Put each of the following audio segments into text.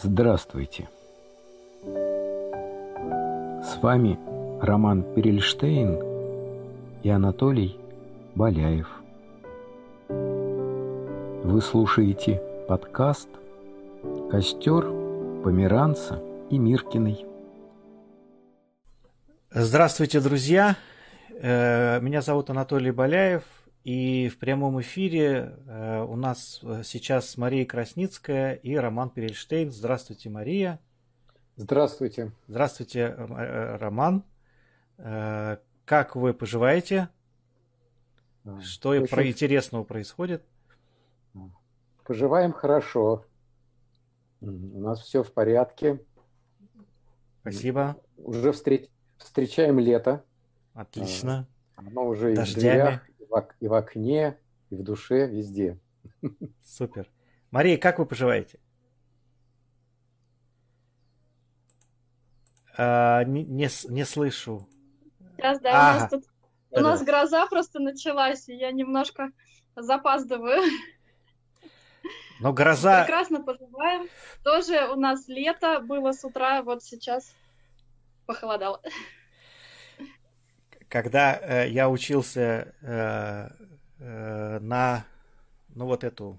Здравствуйте! С вами Роман Перельштейн и Анатолий Боляев. Вы слушаете подкаст «Костер Померанца и Миркиной». Здравствуйте, друзья! Э, меня зовут Анатолий Боляев, и в прямом эфире э, у нас сейчас Мария Красницкая и Роман Перельштейн. Здравствуйте, Мария. Здравствуйте. Здравствуйте, э, Роман. Как вы поживаете? Что Очень... про интересного происходит? Поживаем хорошо. У нас все в порядке. Спасибо. Уже встреч... встречаем лето. Отлично. Оно уже Дождями. и в дверях, и в окне, и в душе, везде. Супер. Мария, как вы поживаете? А, не, не, не слышу. Сейчас, да, ага. у нас тут у нас гроза просто началась, и я немножко запаздываю. Но гроза... Прекрасно поживаем. Тоже у нас лето было с утра, вот сейчас похолодало. Когда э, я учился э, э, на ну вот эту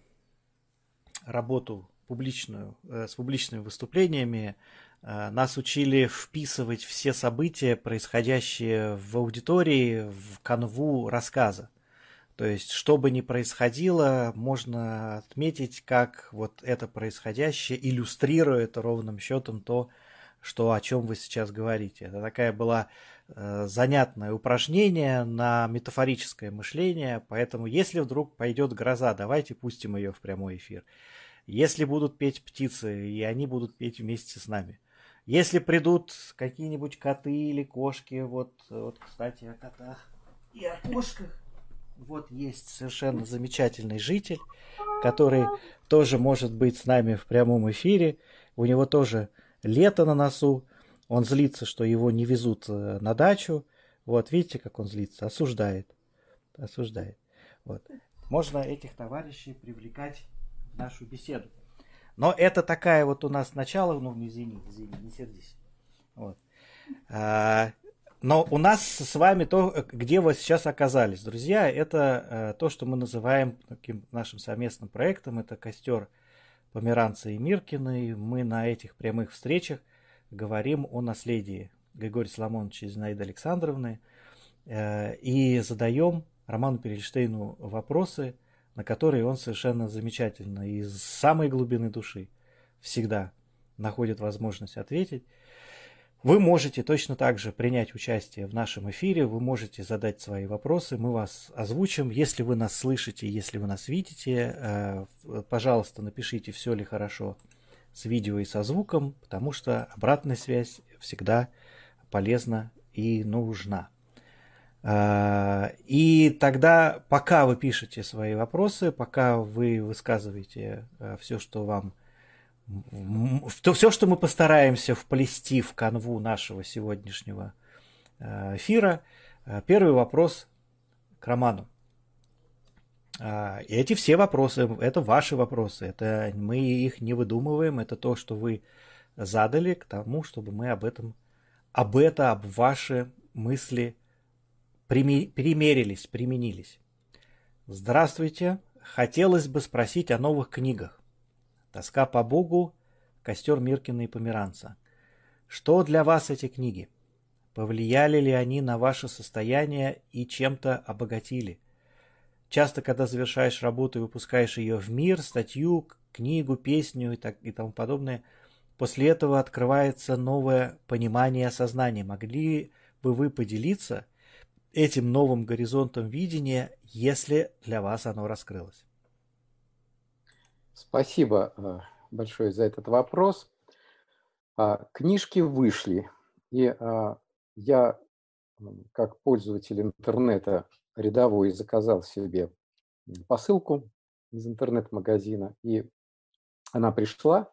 работу публичную, э, с публичными выступлениями, э, нас учили вписывать все события, происходящие в аудитории, в канву рассказа. То есть, что бы ни происходило, можно отметить, как вот это происходящее иллюстрирует ровным счетом то, что, о чем вы сейчас говорите. Это такая была занятное упражнение на метафорическое мышление, поэтому если вдруг пойдет гроза, давайте пустим ее в прямой эфир. Если будут петь птицы, и они будут петь вместе с нами. Если придут какие-нибудь коты или кошки, вот, вот кстати, о котах и о кошках, вот есть совершенно замечательный житель, который тоже может быть с нами в прямом эфире. У него тоже лето на носу. Он злится, что его не везут э, на дачу. Вот, видите, как он злится? Осуждает. Осуждает. Вот. Можно этих товарищей привлекать в нашу беседу. Но это такая вот у нас начало, ну, извини, извини, не сердись. Вот. А, но у нас с вами то, где вы сейчас оказались, друзья, это э, то, что мы называем таким нашим совместным проектом. Это костер Померанца и Миркины. Мы на этих прямых встречах говорим о наследии Григория Соломоновича и Зинаиды Александровны э, и задаем Роману Перельштейну вопросы, на которые он совершенно замечательно из самой глубины души всегда находит возможность ответить. Вы можете точно так же принять участие в нашем эфире, вы можете задать свои вопросы, мы вас озвучим. Если вы нас слышите, если вы нас видите, э, пожалуйста, напишите, все ли хорошо с видео и со звуком, потому что обратная связь всегда полезна и нужна. Э, и тогда, пока вы пишете свои вопросы, пока вы высказываете э, все, что вам то все, что мы постараемся вплести в канву нашего сегодняшнего э, эфира, первый вопрос к Роману. А, и эти все вопросы, это ваши вопросы, это мы их не выдумываем, это то, что вы задали к тому, чтобы мы об этом, об это, об ваши мысли примерились, применились. Здравствуйте. Хотелось бы спросить о новых книгах. Тоска по Богу, Костер Миркина и Померанца. Что для вас эти книги? Повлияли ли они на ваше состояние и чем-то обогатили? Часто, когда завершаешь работу и выпускаешь ее в мир, статью, книгу, песню и, так, и тому подобное, после этого открывается новое понимание и осознание. Могли бы вы поделиться этим новым горизонтом видения, если для вас оно раскрылось? Спасибо э, большое за этот вопрос. А, книжки вышли, и а, я, как пользователь интернета рядовой, заказал себе посылку из интернет-магазина, и она пришла.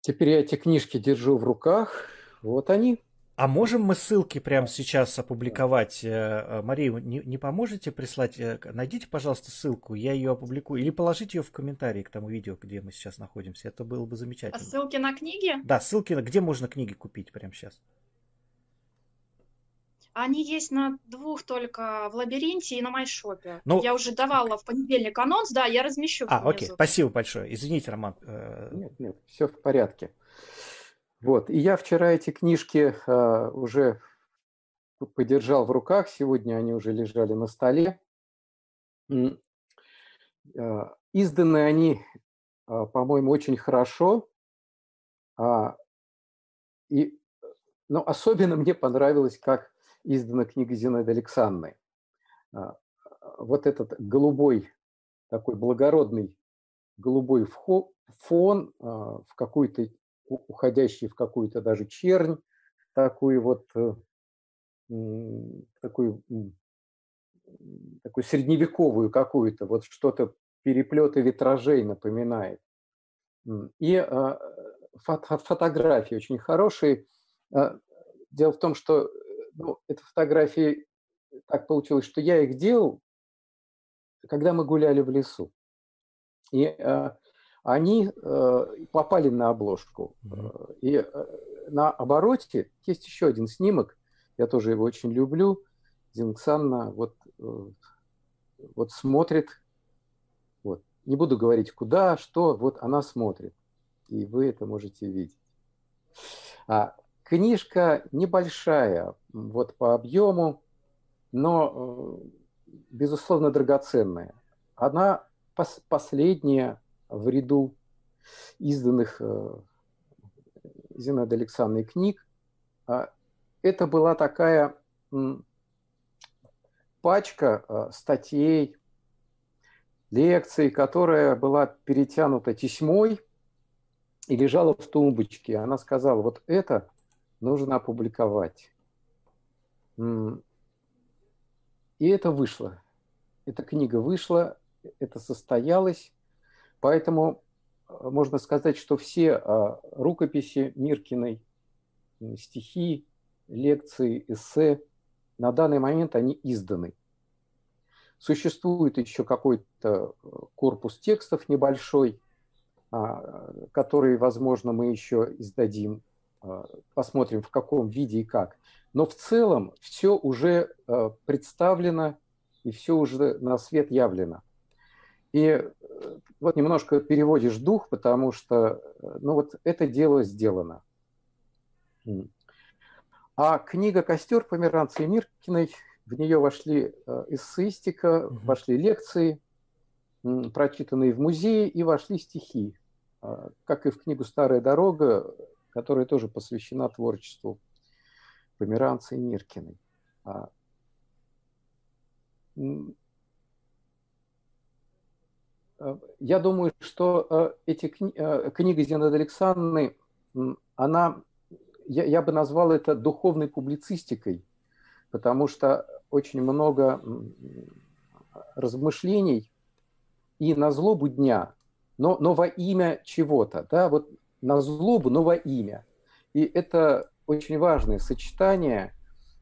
Теперь я эти книжки держу в руках. Вот они. А можем мы ссылки прямо сейчас опубликовать? Э, Мария, не, не поможете прислать? Э, найдите, пожалуйста, ссылку, я ее опубликую. Или положите ее в комментарии к тому видео, где мы сейчас находимся. Это было бы замечательно. А ссылки на книги? Да, ссылки, на где можно книги купить прямо сейчас. Они есть на двух только в лабиринте и на майшопе. Ну, я уже давала в понедельник анонс, да, я размещу. А, внизу. окей, спасибо большое. Извините, Роман. Нет, нет, все в порядке. Вот. И я вчера эти книжки э, уже подержал в руках, сегодня они уже лежали на столе. Э, изданы они, э, по-моему, очень хорошо. Э, и, но особенно мне понравилось, как издана книга Зинаиды Александры. Э, вот этот голубой, такой благородный голубой фон э, в какой-то уходящий в какую-то даже чернь, такую вот, э, такую, такую средневековую какую-то, вот что-то переплеты витражей напоминает. И а, фото фотографии очень хорошие. А, дело в том, что ну, это фотографии так получилось, что я их делал, когда мы гуляли в лесу. И а, они э, попали на обложку. Mm-hmm. И э, на обороте есть еще один снимок, я тоже его очень люблю. Зингсанна вот, э, вот смотрит, вот, не буду говорить куда, что, вот она смотрит, и вы это можете видеть. А, книжка небольшая, вот по объему, но, безусловно, драгоценная. Она пос- последняя в ряду изданных э, Зинаиды Александрой книг. А, это была такая пачка э, статей, лекций, которая была перетянута тесьмой и лежала в тумбочке. Она сказала, вот это нужно опубликовать. И это вышло. Эта книга вышла, это состоялось. Поэтому э, можно сказать, что все а, рукописи Миркиной, стихи, лекции, эссе, на данный момент они изданы. Существует еще какой-то э, корпус текстов небольшой, а, который, возможно, мы еще издадим, а, посмотрим в каком виде и как. Но в целом все уже э, представлено и все уже на свет явлено. И э, вот немножко переводишь дух, потому что, э, ну вот это дело сделано. А книга «Костер» Померанца и Миркиной, в нее вошли э, эссеистика, угу. вошли лекции, прочитанные в музее, и вошли стихи, как и в книгу «Старая дорога», которая тоже посвящена творчеству Померанца и Миркиной. А, Э, я думаю, что э, эти кни книги Зинаиды Александровны, она, я, я бы назвал это духовной публицистикой, потому что очень много размышлений и на злобу дня, но, но во имя чего-то, да, вот на злобу, но во имя. И это очень важное сочетание,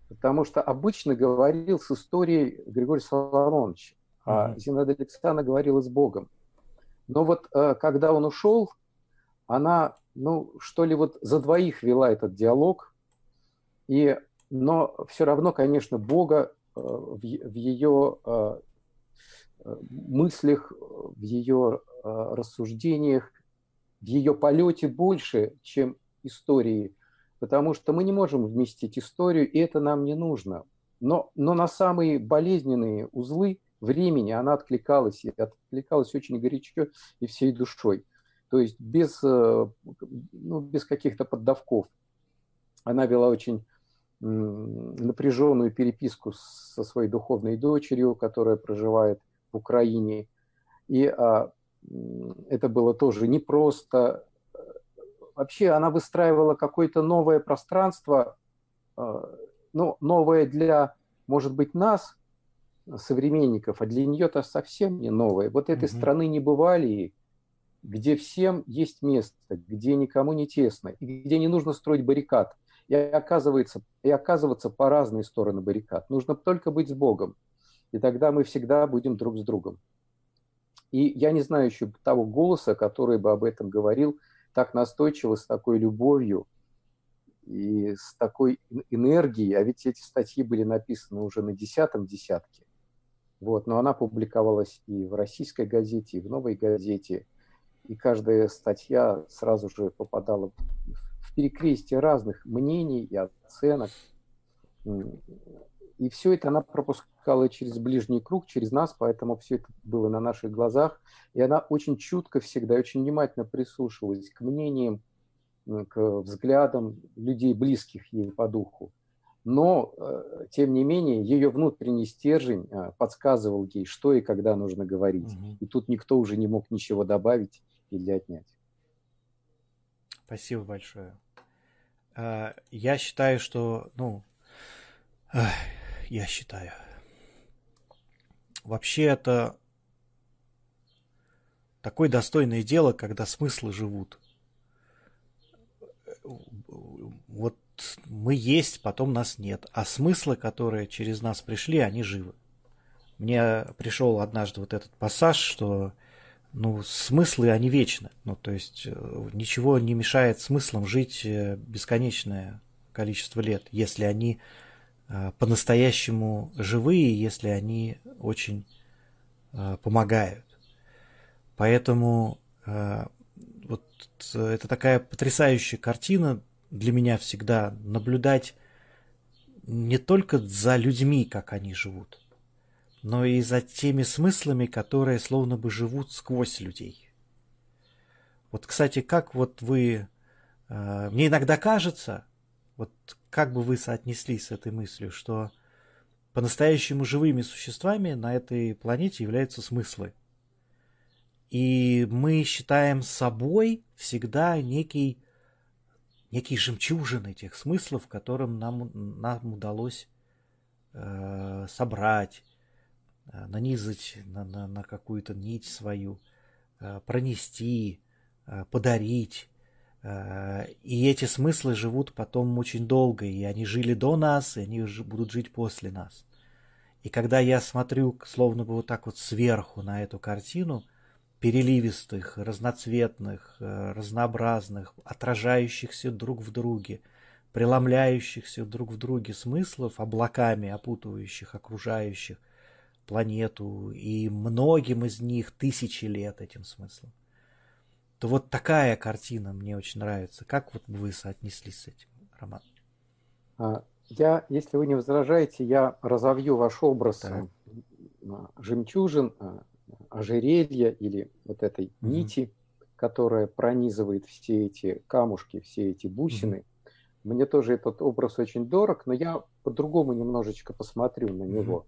потому что обычно говорил с историей Григорий Соломонович, а Зинаида Александровна говорила с Богом. Но вот э, когда он ушел, она, ну, что ли, вот за двоих вела этот диалог, и, но все равно, конечно, Бога э, в, в ее э, мыслях, в ее рассуждениях, в ее полете больше, чем истории, потому что мы не можем вместить историю, и это нам не нужно. Но, но на самые болезненные узлы времени она откликалась, и откликалась очень горячо и всей душой. То есть без, э, ну, без каких-то поддавков. Она вела очень напряженную переписку со своей духовной дочерью, которая проживает в Украине. И а, это было тоже непросто. Вообще она выстраивала какое-то новое пространство, а, ну, новое для, может быть, нас, современников, а для нее-то совсем не новое. Вот этой угу. страны не бывали, где всем есть место, где никому не тесно, и где не нужно строить баррикад. и оказывается, и оказываться по разные стороны баррикад. Нужно только быть с Богом, и тогда мы всегда будем друг с другом. И я не знаю еще того голоса, который бы об этом говорил так настойчиво, с такой любовью и с такой энергией. А ведь эти статьи были написаны уже на десятом десятке. Вот, но она публиковалась и в российской газете, и в новой газете. И каждая статья сразу же попадала в перекрестие разных мнений и оценок. И все это она пропускала через ближний круг, через нас, поэтому все это было на наших глазах. И она очень чутко всегда, очень внимательно прислушивалась к мнениям, к взглядам людей, близких ей по духу. Но, э, тем не менее, ее внутренний стержень э, подсказывал ей, что и когда нужно говорить. Угу. И тут никто уже не мог ничего добавить или отнять. Спасибо большое. Э, я считаю, что, ну, я считаю. Вообще это такое достойное дело, когда смыслы живут. Вот мы есть, потом нас нет. А смыслы, которые через нас пришли, они живы. Мне пришел однажды вот этот пассаж, что ну, смыслы, они вечны. Ну, то есть э, ничего не мешает смыслам жить э, бесконечное количество лет, если они по-настоящему живые, если они очень э, помогают. Поэтому э, вот это такая потрясающая картина для меня всегда наблюдать не только за людьми, как они живут, но и за теми смыслами, которые словно бы живут сквозь людей. Вот, кстати, как вот вы... Мне иногда кажется, вот как бы вы соотнеслись с этой мыслью, что по-настоящему живыми существами на этой планете являются смыслы. И мы считаем собой всегда некий, некий жемчужин этих смыслов, которым нам, нам удалось э, собрать, э, нанизать на, на, на какую-то нить свою, э, пронести, э, подарить и эти смыслы живут потом очень долго, и они жили до нас, и они будут жить после нас. И когда я смотрю, словно бы вот так вот сверху на эту картину, переливистых, разноцветных, э, разнообразных, отражающихся друг в друге, преломляющихся друг в друге смыслов, облаками опутывающих, окружающих планету, и многим из них тысячи лет этим смыслом то вот такая картина мне очень нравится. Как вот вы соотнеслись с этим, Роман? А, я, если вы не возражаете, я разовью ваш образ да. жемчужин, а, ожерелья или вот этой угу. нити, которая пронизывает все эти камушки, все эти бусины. Угу. Мне тоже этот образ очень дорог, но я по-другому немножечко посмотрю на него. Угу.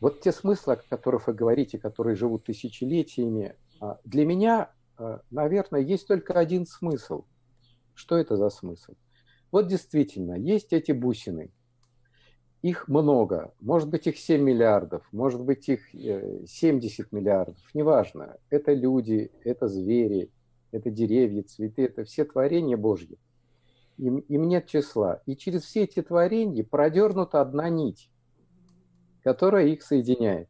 Вот те смыслы, о которых вы говорите, которые живут тысячелетиями, а, для меня, а, наверное, есть только один смысл. Что это за смысл? Вот действительно, есть эти бусины. Их много. Может быть, их 7 миллиардов, может быть, их 70 э, миллиардов. Неважно. Это люди, это звери, это деревья, цветы, это все творения Божьи. Им, им нет числа. И через все эти творения продернута одна нить, которая их соединяет.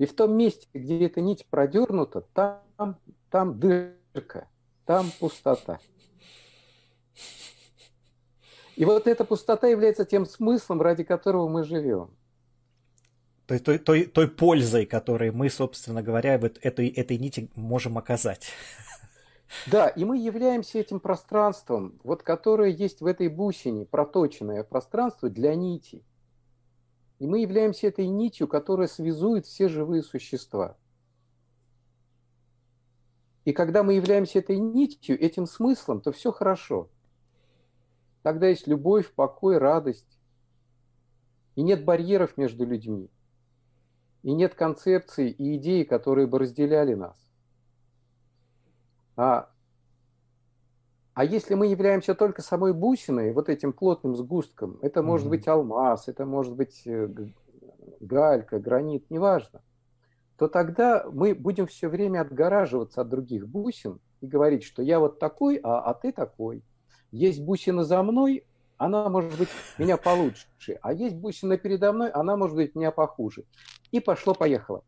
И в том месте, где эта нить продернута, там, там дырка, там пустота. И вот эта пустота является тем смыслом, ради которого мы живем. Той, той, той, той пользой, которой мы, собственно говоря, вот этой, этой нити можем оказать. Да, и мы являемся этим пространством, вот которое есть в этой бусине, проточенное пространство для нити. И мы являемся этой нитью, которая связует все живые существа. И когда мы являемся этой нитью, этим смыслом, то все хорошо. Тогда есть любовь, покой, радость. И нет барьеров между людьми. И нет концепций и идей, которые бы разделяли нас. А а если мы являемся только самой бусиной, вот этим плотным сгустком, это может mm-hmm. быть алмаз, это может быть э, галька, гранит, неважно, то тогда мы будем все время отгораживаться от других бусин, и говорить, что я вот такой, а, а ты такой. Есть бусина за мной, она может быть меня получше, а есть бусина передо мной, она может быть меня похуже. И пошло-поехало.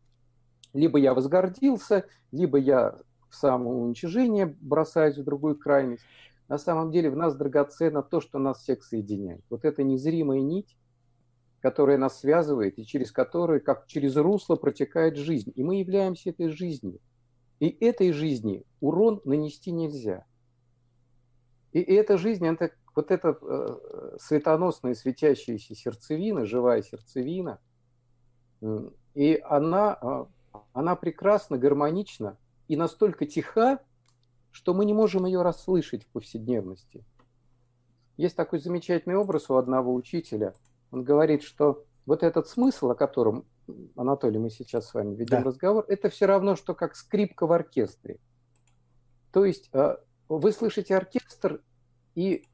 Либо я возгордился, либо я в самоуничижение бросаюсь в другую крайность. На самом деле в нас драгоценно то, что нас всех соединяет. Вот эта незримая нить, которая нас связывает и через которую, как через русло, протекает жизнь. И мы являемся этой жизнью. И этой жизни урон нанести нельзя. И, эта жизнь, это, вот эта э, светоносная светящаяся сердцевина, живая сердцевина, и она, э, она прекрасна, гармонична и настолько тиха, что мы не можем ее расслышать в повседневности. Есть такой замечательный образ у одного учителя. Он говорит, что вот этот смысл, о котором, Анатолий, мы сейчас с вами ведем да. разговор, это все равно, что как скрипка в оркестре. То есть э, вы слышите оркестр и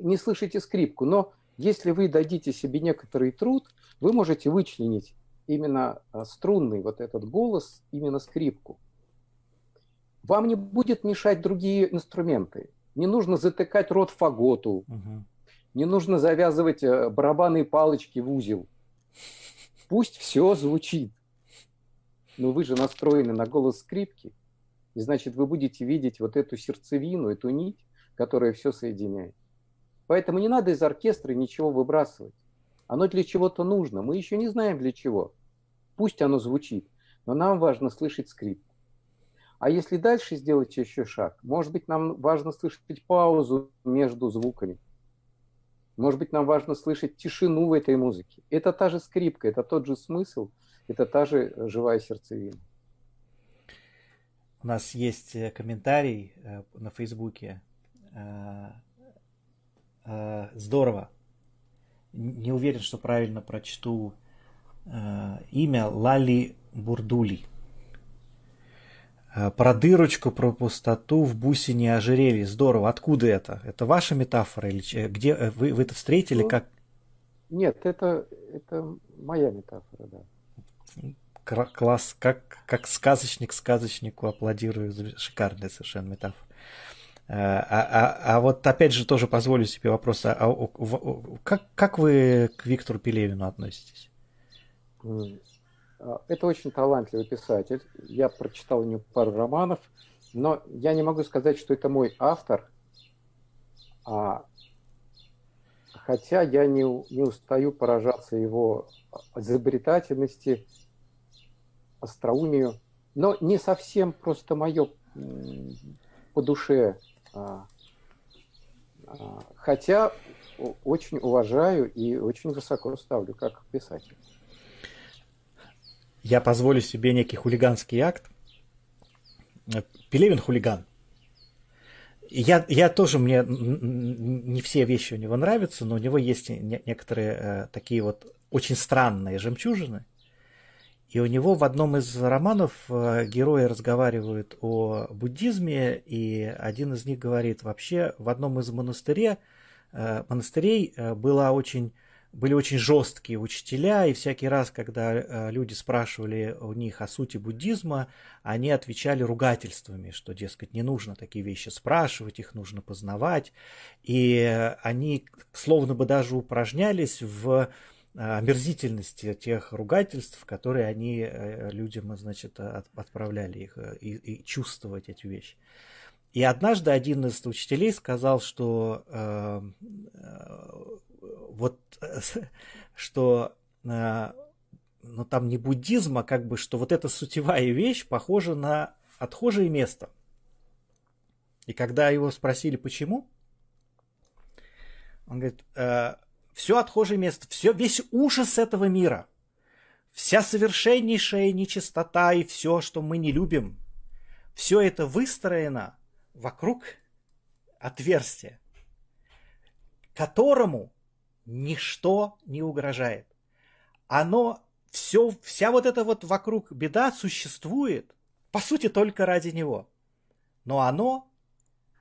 не слышите скрипку, но если вы дадите себе некоторый труд, вы можете вычленить именно э, струнный вот этот голос, именно скрипку. Вам не будет мешать другие инструменты. Не нужно затыкать рот фаготу, угу. не нужно завязывать э, барабанные палочки в узел. Пусть все звучит. Но вы же настроены на голос скрипки, и значит вы будете видеть вот эту сердцевину, эту нить, которая все соединяет. Поэтому не надо из оркестра ничего выбрасывать. Оно для чего-то нужно. Мы еще не знаем для чего. Пусть оно звучит, но нам важно слышать скрипку. А если дальше сделать еще шаг, может быть, нам важно слышать паузу между звуками. Может быть, нам важно слышать тишину в этой музыке. Это та же скрипка, это тот же смысл, это та же живая сердцевина. У нас есть э, комментарий э, на Фейсбуке. Э, здорово. Не уверен, что правильно прочту имя Лали Бурдули. Э, про дырочку, про пустоту в бусине ожерелья. Здорово. Откуда это? Это ваша метафора? Или где э, вы, вы это встретили? Ну, как? Нет, это, это моя метафора, да. Класс. Как, как сказочник сказочнику аплодирую. Шикарная совершенно метафора. Э, а, а, а вот опять же тоже позволю себе вопрос. А, а, как, как вы к Виктору Пелевину относитесь? А, это очень талантливый писатель. Я прочитал у него пару романов, но я не могу сказать, что это мой автор. А, хотя я не, не устаю поражаться его изобретательности, остроумию, но не совсем просто мое по душе. А, а, хотя очень уважаю и очень высоко ставлю как писатель я позволю себе некий хулиганский акт. Пелевин хулиган. Я, я тоже, мне не все вещи у него нравятся, но у него есть некоторые э, такие вот очень странные жемчужины. И у него в одном из романов э, герои разговаривают о буддизме, и один из них говорит, вообще в одном из монастырей, э, монастырей была очень были очень жесткие учителя, и всякий раз, когда э, люди спрашивали у них о сути буддизма, они отвечали ругательствами, что, дескать, не нужно такие вещи спрашивать, их нужно познавать. И они словно бы даже упражнялись в э, омерзительности тех ругательств, которые они э, людям, значит, отправляли их и, и чувствовать эти вещи. И однажды один из учителей сказал, что вот что э, ну там не буддизм, а как бы, что вот эта сутевая вещь похожа на отхожее место. И когда его спросили, почему, он говорит, э, все отхожее место, все, весь ужас этого мира, вся совершеннейшая нечистота и все, что мы не любим, все это выстроено вокруг отверстия, которому ничто не угрожает. Оно, все, вся вот эта вот вокруг беда существует, по сути, только ради него. Но оно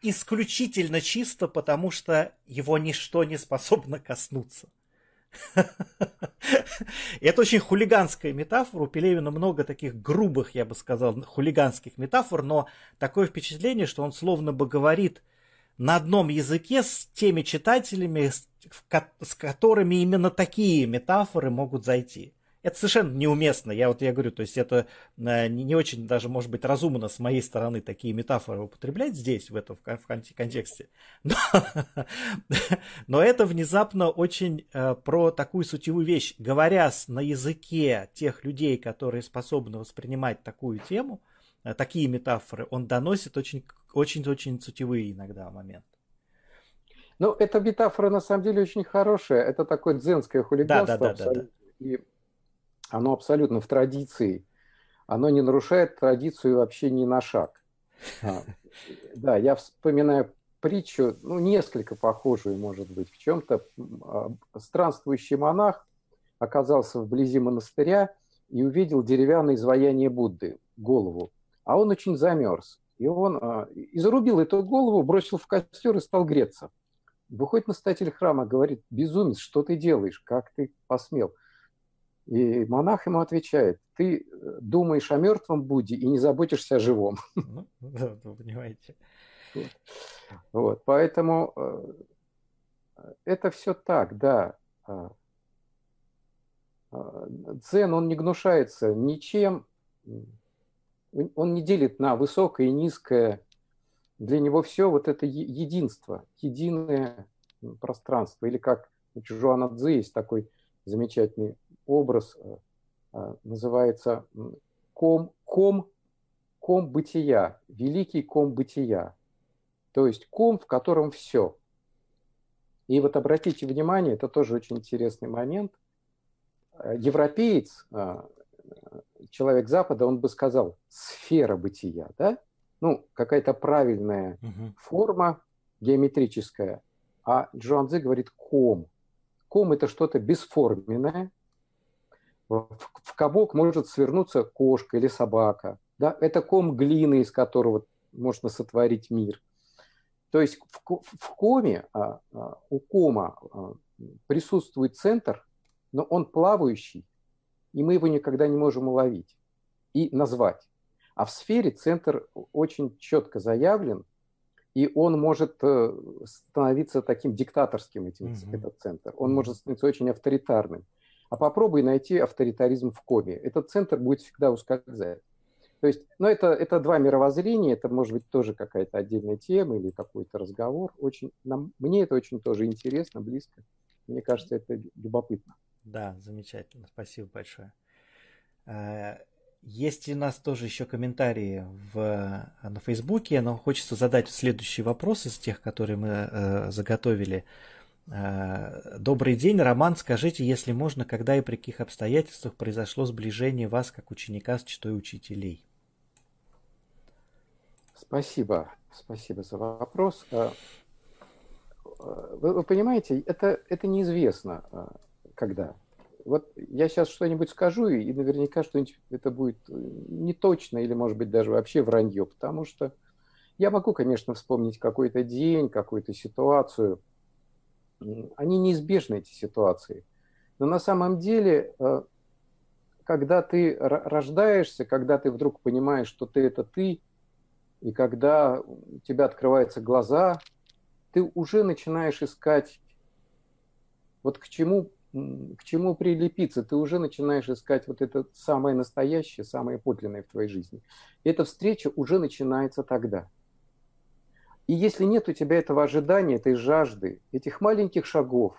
исключительно чисто, потому что его ничто не способно коснуться. Это очень хулиганская метафора. У Пелевина много таких грубых, я бы сказал, хулиганских метафор, но такое впечатление, что он словно бы говорит на одном языке с теми читателями, с которыми именно такие метафоры могут зайти это совершенно неуместно. Я вот я говорю, то есть это э, не, очень даже может быть разумно с моей стороны такие метафоры употреблять здесь, в этом в контексте. Но, но это внезапно очень э, про такую сутевую вещь. Говоря на языке тех людей, которые способны воспринимать такую тему, э, такие метафоры, он доносит очень очень-очень сутевые иногда моменты. Ну, эта метафора на самом деле очень хорошая. Это такое дзенское хулиганство. Да, да, да, да, да. И оно абсолютно в традиции. Оно не нарушает традицию вообще ни на шаг. А, да, я вспоминаю притчу, ну, несколько похожую, может быть, в чем-то. А, странствующий монах оказался вблизи монастыря и увидел деревянное изваяние Будды, голову. А он очень замерз. И он а, изрубил эту голову, бросил в костер и стал греться. Выходит настоятель храма, говорит, безумец, что ты делаешь, как ты посмел? И монах ему отвечает, ты э, думаешь о мертвом Будде и не заботишься о живом. Ну, да, вы понимаете. Вот. вот, поэтому э, это все так, да. А, а, дзен, он не гнушается ничем, он не делит на высокое и низкое. Для него все вот это единство, единое пространство. Или как у Чжуана Цзы есть такой замечательный образ э, э, называется ком, ком, ком бытия, великий ком бытия. То есть ком, в котором все. И вот обратите внимание, это тоже очень интересный момент. Э, европеец, человек Запада, он бы сказал сфера бытия, да? Ну, какая-то правильная угу. форма геометрическая. А Джоанзе говорит ком. Ком – это что-то бесформенное, в комок может свернуться кошка или собака. Да? Это ком глины, из которого можно сотворить мир. То есть в, в коме, а, а, у кома а, присутствует центр, но он плавающий, и мы его никогда не можем уловить и назвать. А в сфере центр очень четко заявлен, и он может э, становиться таким диктаторским, этим, mm-hmm. этот центр. Он mm-hmm. может становиться очень авторитарным. А попробуй найти авторитаризм в Коме. Этот центр будет всегда ускользать. То есть, ну, это, это два мировоззрения, это может быть тоже какая-то отдельная тема или какой-то разговор. Очень, нам, мне это очень тоже интересно, близко. Мне кажется, это любопытно. Да, замечательно. Спасибо большое. Э, есть у нас тоже еще комментарии в, на Фейсбуке, но хочется задать следующий вопрос из тех, которые мы э, заготовили. Э, добрый день, Роман. Скажите, если можно, когда и при каких обстоятельствах произошло сближение вас как ученика с читой учителей? Спасибо. Спасибо за вопрос. Э, э, вы, вы понимаете, это, это неизвестно, когда. Вот я сейчас что-нибудь скажу, и наверняка что-нибудь это будет не точно или, может быть, даже вообще вранье, потому что я могу, конечно, вспомнить какой-то день, какую-то ситуацию – они неизбежны, эти ситуации. Но на самом деле, э, когда ты рождаешься, когда ты вдруг понимаешь, что ты это ты, и когда у тебя открываются глаза, ты уже начинаешь искать, вот к чему, к чему прилепиться, ты уже начинаешь искать вот это самое настоящее, самое подлинное в твоей жизни. И эта встреча уже начинается тогда – и если нет у тебя этого ожидания, этой жажды, этих маленьких шагов,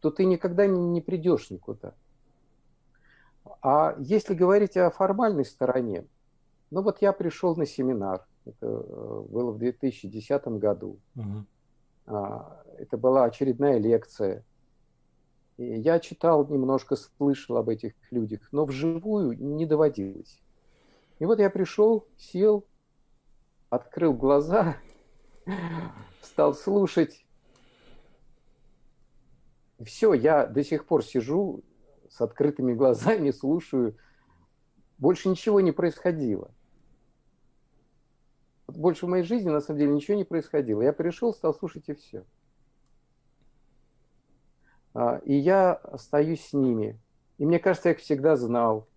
то ты никогда не, придешь никуда. А если говорить о формальной стороне, ну вот я пришел на семинар, это э, было в 2010 году. Угу. Это была очередная лекция. И я читал немножко, слышал об этих людях, но вживую не доводилось. И вот я пришел, сел, открыл глаза стал слушать. Все, я до сих пор сижу с открытыми глазами, слушаю. Больше ничего не происходило. Больше в моей жизни, на самом деле, ничего не происходило. Я пришел, стал слушать и все. А, и я остаюсь с ними. И мне кажется, я их всегда знал.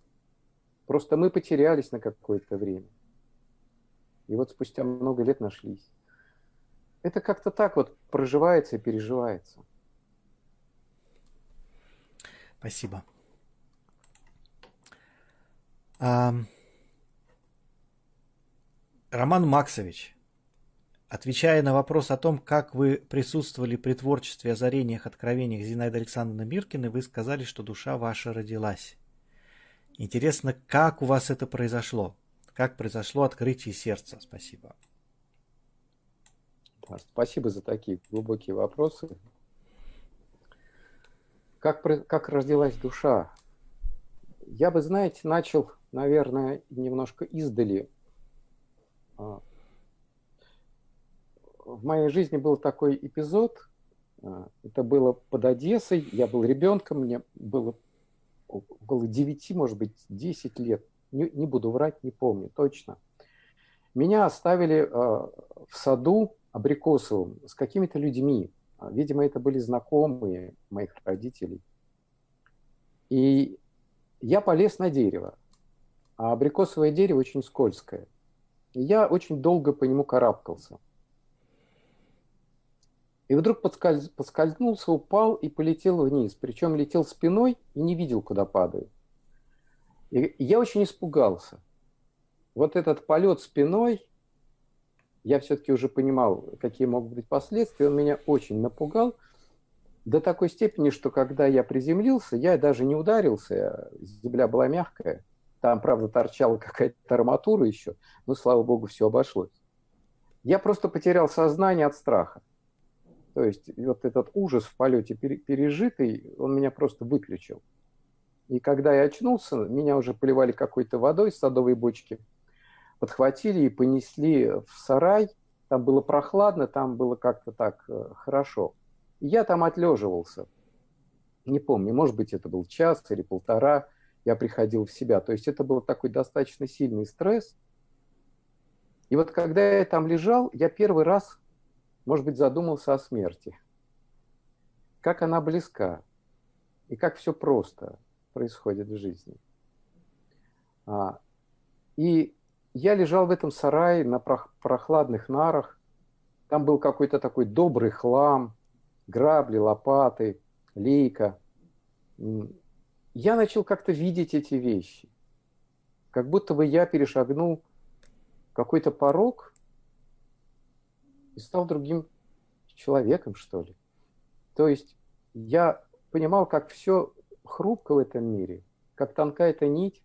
Просто мы потерялись на какое-то время. И вот спустя много лет нашлись. Это как-то так вот проживается и переживается. Спасибо. Роман Максович, отвечая на вопрос о том, как вы присутствовали при творчестве озарениях, откровениях Зинаиды Александровны Миркины, вы сказали, что душа ваша родилась. Интересно, как у вас это произошло? Как произошло открытие сердца? Спасибо. Спасибо за такие глубокие вопросы. Как, как родилась душа? Я бы, знаете, начал, наверное, немножко издали. А, в моей жизни был такой эпизод. А, это было под Одессой. Я был ребенком, мне было около 9, может быть, 10 лет. Не, не буду врать, не помню точно. Меня оставили э, в саду Абрикосовым с какими-то людьми. Видимо, это были знакомые моих родителей. И я полез на дерево. А абрикосовое дерево очень скользкое. И я очень долго по нему карабкался. И вдруг подскольз... поскользнулся, упал и полетел вниз. Причем летел спиной и не видел, куда падаю. И я очень испугался. Вот этот полет спиной, я все-таки уже понимал, какие могут быть последствия, он меня очень напугал до такой степени, что когда я приземлился, я даже не ударился, земля была мягкая, там, правда, торчала какая-то арматура еще, но, слава богу, все обошлось. Я просто потерял сознание от страха. То есть вот этот ужас в полете пережитый, он меня просто выключил. И когда я очнулся, меня уже поливали какой-то водой с садовой бочки, подхватили и понесли в сарай. Там было прохладно, там было как-то так э, хорошо. Я там отлеживался. Не помню, может быть, это был час или полтора. Я приходил в себя. То есть это был такой достаточно сильный стресс. И вот когда я там лежал, я первый раз может быть, задумался о смерти. Как она близка и как все просто происходит в жизни. А, и я лежал в этом сарае на прохладных нарах. Там был какой-то такой добрый хлам, грабли, лопаты, лейка. Я начал как-то видеть эти вещи. Как будто бы я перешагнул какой-то порог, и стал другим человеком, что ли. То есть я понимал, как все хрупко в этом мире, как тонка эта нить.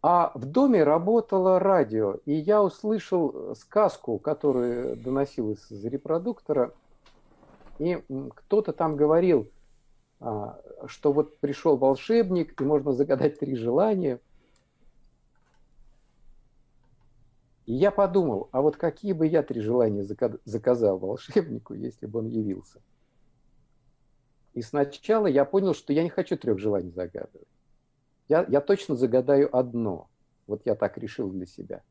А в доме работало радио, и я услышал сказку, которую доносилась из репродуктора, и кто-то там говорил, а, что вот пришел волшебник, и можно загадать три желания – И я подумал, а вот какие бы я три желания заказал волшебнику, если бы он явился? И сначала я понял, что я не хочу трех желаний загадывать. Я, я точно загадаю одно. Вот я так решил для себя.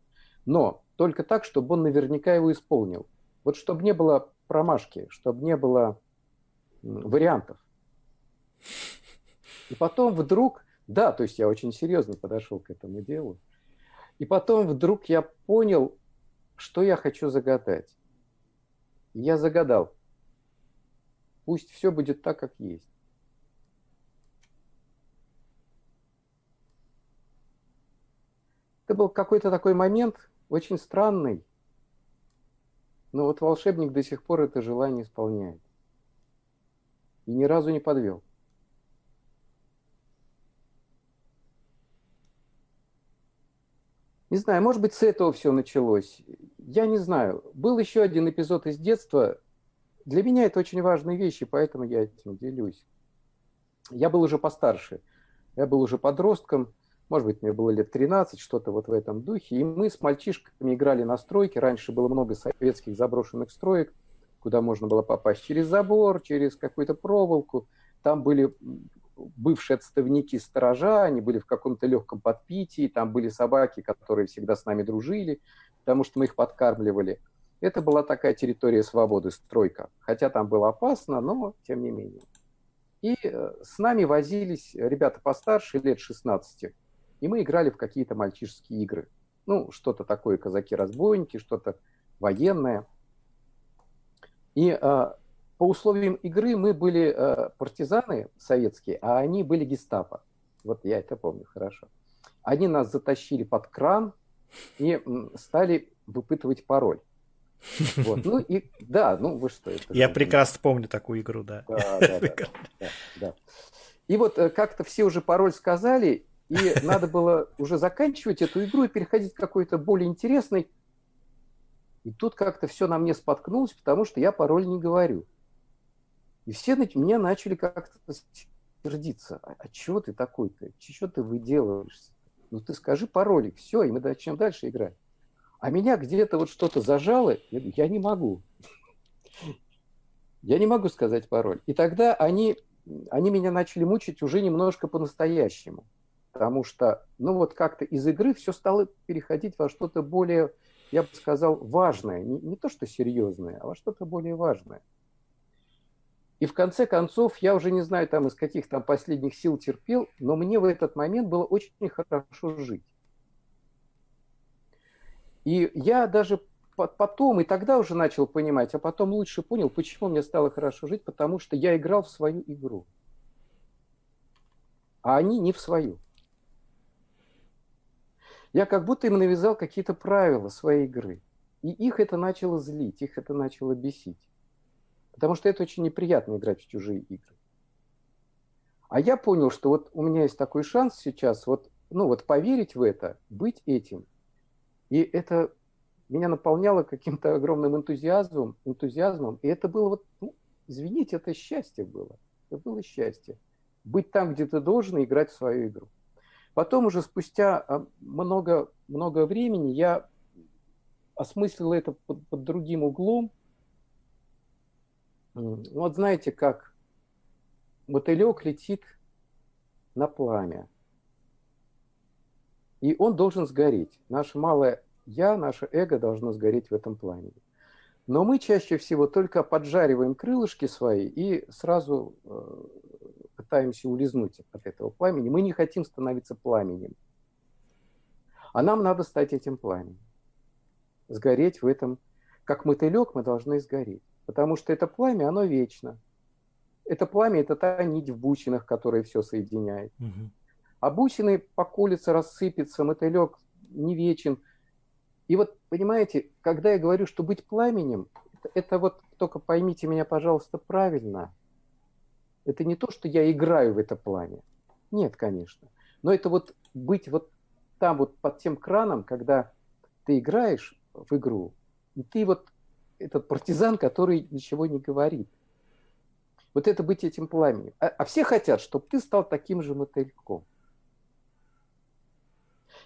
Но только так, чтобы он наверняка его исполнил. Вот чтобы не было промашки, чтобы не было вариантов. И потом вдруг, да, то есть я очень серьезно подошел к этому делу. И потом вдруг я понял, что я хочу загадать. Я загадал. Пусть все будет так, как есть. Это был какой-то такой момент, очень странный. Но вот волшебник до сих пор это желание исполняет. И ни разу не подвел. Не знаю, может быть, с этого все началось. Я не знаю. Был еще один эпизод из детства. Для меня это очень важные вещи, поэтому я этим делюсь. Я был уже постарше. Я был уже подростком. Может быть, мне было лет 13, что-то вот в этом духе. И мы с мальчишками играли на стройке. Раньше было много советских заброшенных строек, куда можно было попасть через забор, через какую-то проволоку. Там были бывшие отставники сторожа, они были в каком-то легком подпитии, там были собаки, которые всегда с нами дружили, потому что мы их подкармливали. Это была такая территория свободы, стройка. Хотя там было опасно, но тем не менее. И э, с нами возились ребята постарше, лет 16. И мы играли в какие-то мальчишеские игры. Ну, что-то такое казаки-разбойники, что-то военное. И э, по условиям игры мы были э, партизаны советские, а они были гестапо. Вот я это помню хорошо. Они нас затащили под кран и стали выпытывать пароль. Вот. Ну и да, ну вы что? Это Я прекрасно помню такую игру, да. Да, да, да, да, да. И вот э, как-то все уже пароль сказали, и надо было уже заканчивать эту игру и переходить к какой-то более интересной. И тут как-то все на мне споткнулось, потому что я пароль не говорю. И все меня начали как-то сердиться. А, а чего ты такой-то? Чего ты выделываешься? Ну ты скажи паролик, все, и мы начнем дальше играть. А меня где-то вот что-то зажало, я не могу. Я не могу сказать пароль. И тогда они, они меня начали мучить уже немножко по-настоящему. Потому что, ну вот как-то из игры все стало переходить во что-то более, я бы сказал, важное. Не, не то, что серьезное, а во что-то более важное. И в конце концов, я уже не знаю, там из каких там последних сил терпел, но мне в этот момент было очень хорошо жить. И я даже потом, и тогда уже начал понимать, а потом лучше понял, почему мне стало хорошо жить, потому что я играл в свою игру. А они не в свою. Я как будто им навязал какие-то правила своей игры. И их это начало злить, их это начало бесить. Потому что это очень неприятно играть в чужие игры. А я понял, что вот у меня есть такой шанс сейчас, вот, ну вот поверить в это, быть этим – и это меня наполняло каким-то огромным энтузиазмом, энтузиазмом. И это было вот, ну, извините, это счастье было. Это было счастье. Быть там, где ты должен, и играть в свою игру. Потом уже спустя а, много, много времени я осмыслил это под, под другим углом. Вот знаете, как мотылек летит на пламя. И он должен сгореть. Наше малое «я», наше эго должно сгореть в этом пламени. Но мы чаще всего только поджариваем крылышки свои и сразу э, пытаемся улизнуть от этого пламени. Мы не хотим становиться пламенем. А нам надо стать этим пламенем. Сгореть в этом. Как мотылек мы должны сгореть. Потому что это пламя, оно вечно. Это пламя – это та нить в бусинах, которая все соединяет. Угу. А бусины поколятся, рассыпятся, мотылек не вечен. И вот, понимаете, когда я говорю, что быть пламенем, это, это вот, только поймите меня, пожалуйста, правильно. Это не то, что я играю в это пламя. Нет, конечно. Но это вот быть вот там вот под тем краном, когда ты играешь в игру, и ты вот этот партизан, который ничего не говорит. Вот это быть этим пламенем. А, а все хотят, чтобы ты стал таким же мотыльком.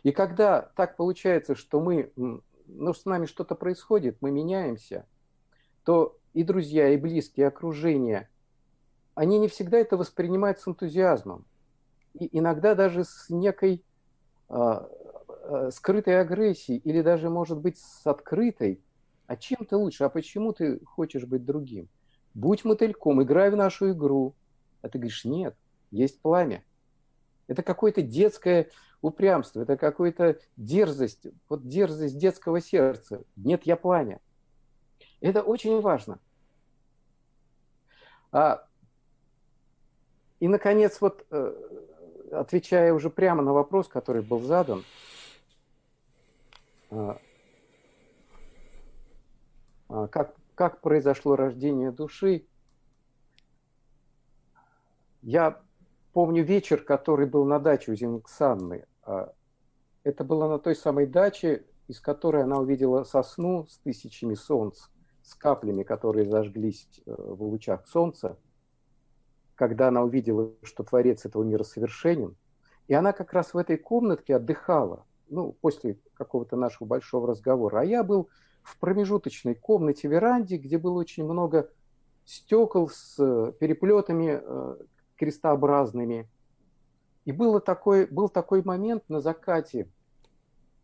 И когда так получается, что мы, ну, с нами что-то происходит, мы меняемся, то и друзья, и близкие, и окружение, они не всегда это воспринимают с энтузиазмом. И иногда даже с некой э, скрытой агрессией, или даже, может быть, с открытой. А чем ты лучше? А почему ты хочешь быть другим? Будь мотыльком, играй в нашу игру. А ты говоришь, нет, есть пламя. Это какое-то детское упрямство, это какая-то дерзость, вот дерзость детского сердца. Нет, я пламя. Это очень важно. А, и, наконец, вот э, отвечая уже прямо на вопрос, который был задан, а, как, как произошло рождение души, я помню вечер, который был на даче у Зингсанны. А, это было на той самой даче, из которой она увидела сосну с тысячами солнц, с каплями, которые зажглись э, в лучах солнца, когда она увидела, что Творец этого мира совершенен. И она как раз в этой комнатке отдыхала, ну, после какого-то нашего большого разговора. А я был в промежуточной комнате веранде, где было очень много стекол с э, переплетами э, крестообразными, и было такой, был такой момент на закате,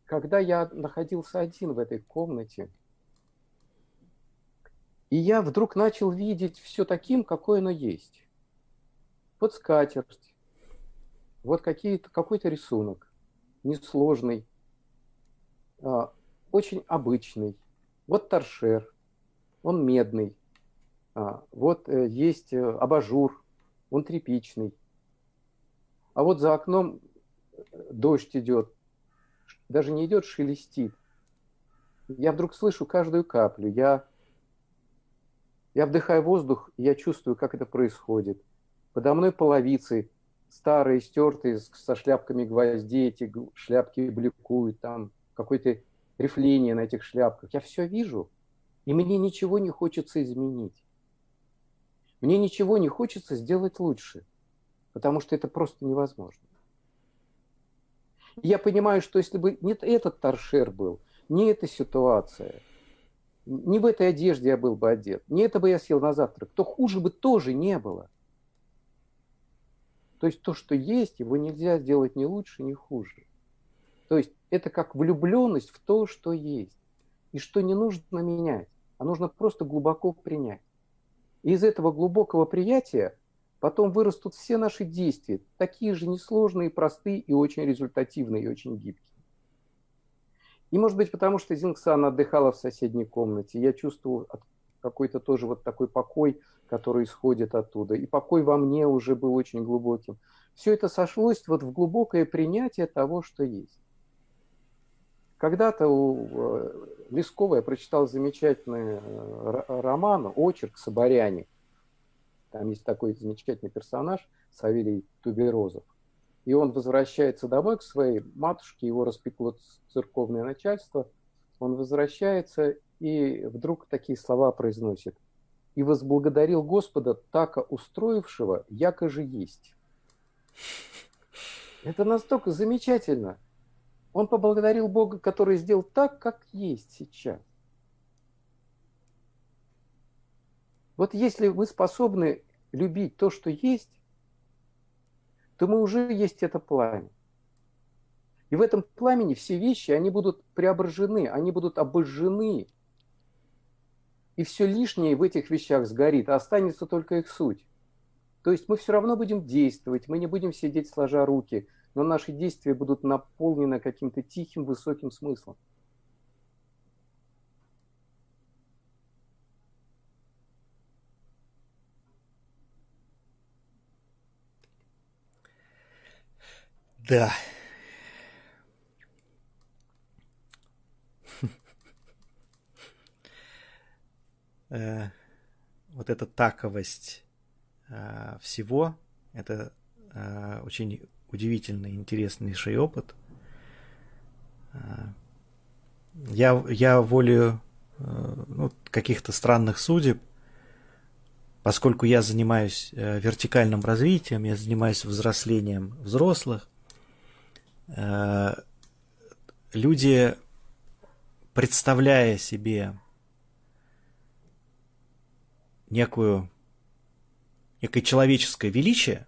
когда я находился один в этой комнате. И я вдруг начал видеть все таким, какое оно есть. Вот скатерть, вот какой-то рисунок, несложный, а, очень обычный. Вот торшер, он медный. А, вот э, есть э, абажур, он тряпичный. А вот за окном э, дождь идет, даже не идет, шелестит. Я вдруг слышу каждую каплю. Я, я вдыхаю воздух, я чувствую, как это происходит. Подо мной половицы, старые, стертые, со шляпками гвоздей, эти шляпки бликуют, там какое-то рифление на этих шляпках. Я все вижу, и мне ничего не хочется изменить. Мне ничего не хочется сделать лучше, потому что это просто невозможно. я понимаю, что если бы не этот торшер был, не эта ситуация, не в этой одежде я был бы одет, не это бы я съел на завтрак, то хуже бы тоже не было. То есть то, что есть, его нельзя сделать ни лучше, ни хуже. То есть это как влюбленность в то, что есть. И что не нужно менять, а нужно просто глубоко принять. И из этого глубокого приятия потом вырастут все наши действия, такие же несложные, простые и очень результативные, и очень гибкие. И, может быть, потому что Зингсан отдыхала в соседней комнате, я чувствовал какой-то тоже вот такой покой, который исходит оттуда. И покой во мне уже был очень глубоким. Все это сошлось вот в глубокое принятие того, что есть. Когда-то у э, Лескова я прочитал замечательный э, роман «Очерк Соборяне». Там есть такой замечательный персонаж Савелий Туберозов. И он возвращается домой к своей матушке, его распекло церковное начальство. Он возвращается и вдруг такие слова произносит. «И возблагодарил Господа, така устроившего, яко же есть». Это настолько замечательно – он поблагодарил Бога, который сделал так, как есть сейчас. Вот если вы способны любить то, что есть, то мы уже есть это пламя. И в этом пламени все вещи, они будут преображены, они будут обожжены. И все лишнее в этих вещах сгорит, а останется только их суть. То есть мы все равно будем действовать, мы не будем сидеть сложа руки, но наши действия будут наполнены каким-то тихим, высоким смыслом. Да. Э, вот эта таковость э, всего, это э, очень удивительный, интереснейший опыт. А, я, я волею э, ну, каких-то странных судеб, поскольку я занимаюсь э, вертикальным развитием, я занимаюсь взрослением взрослых, э, люди, представляя себе некую, некое человеческое величие,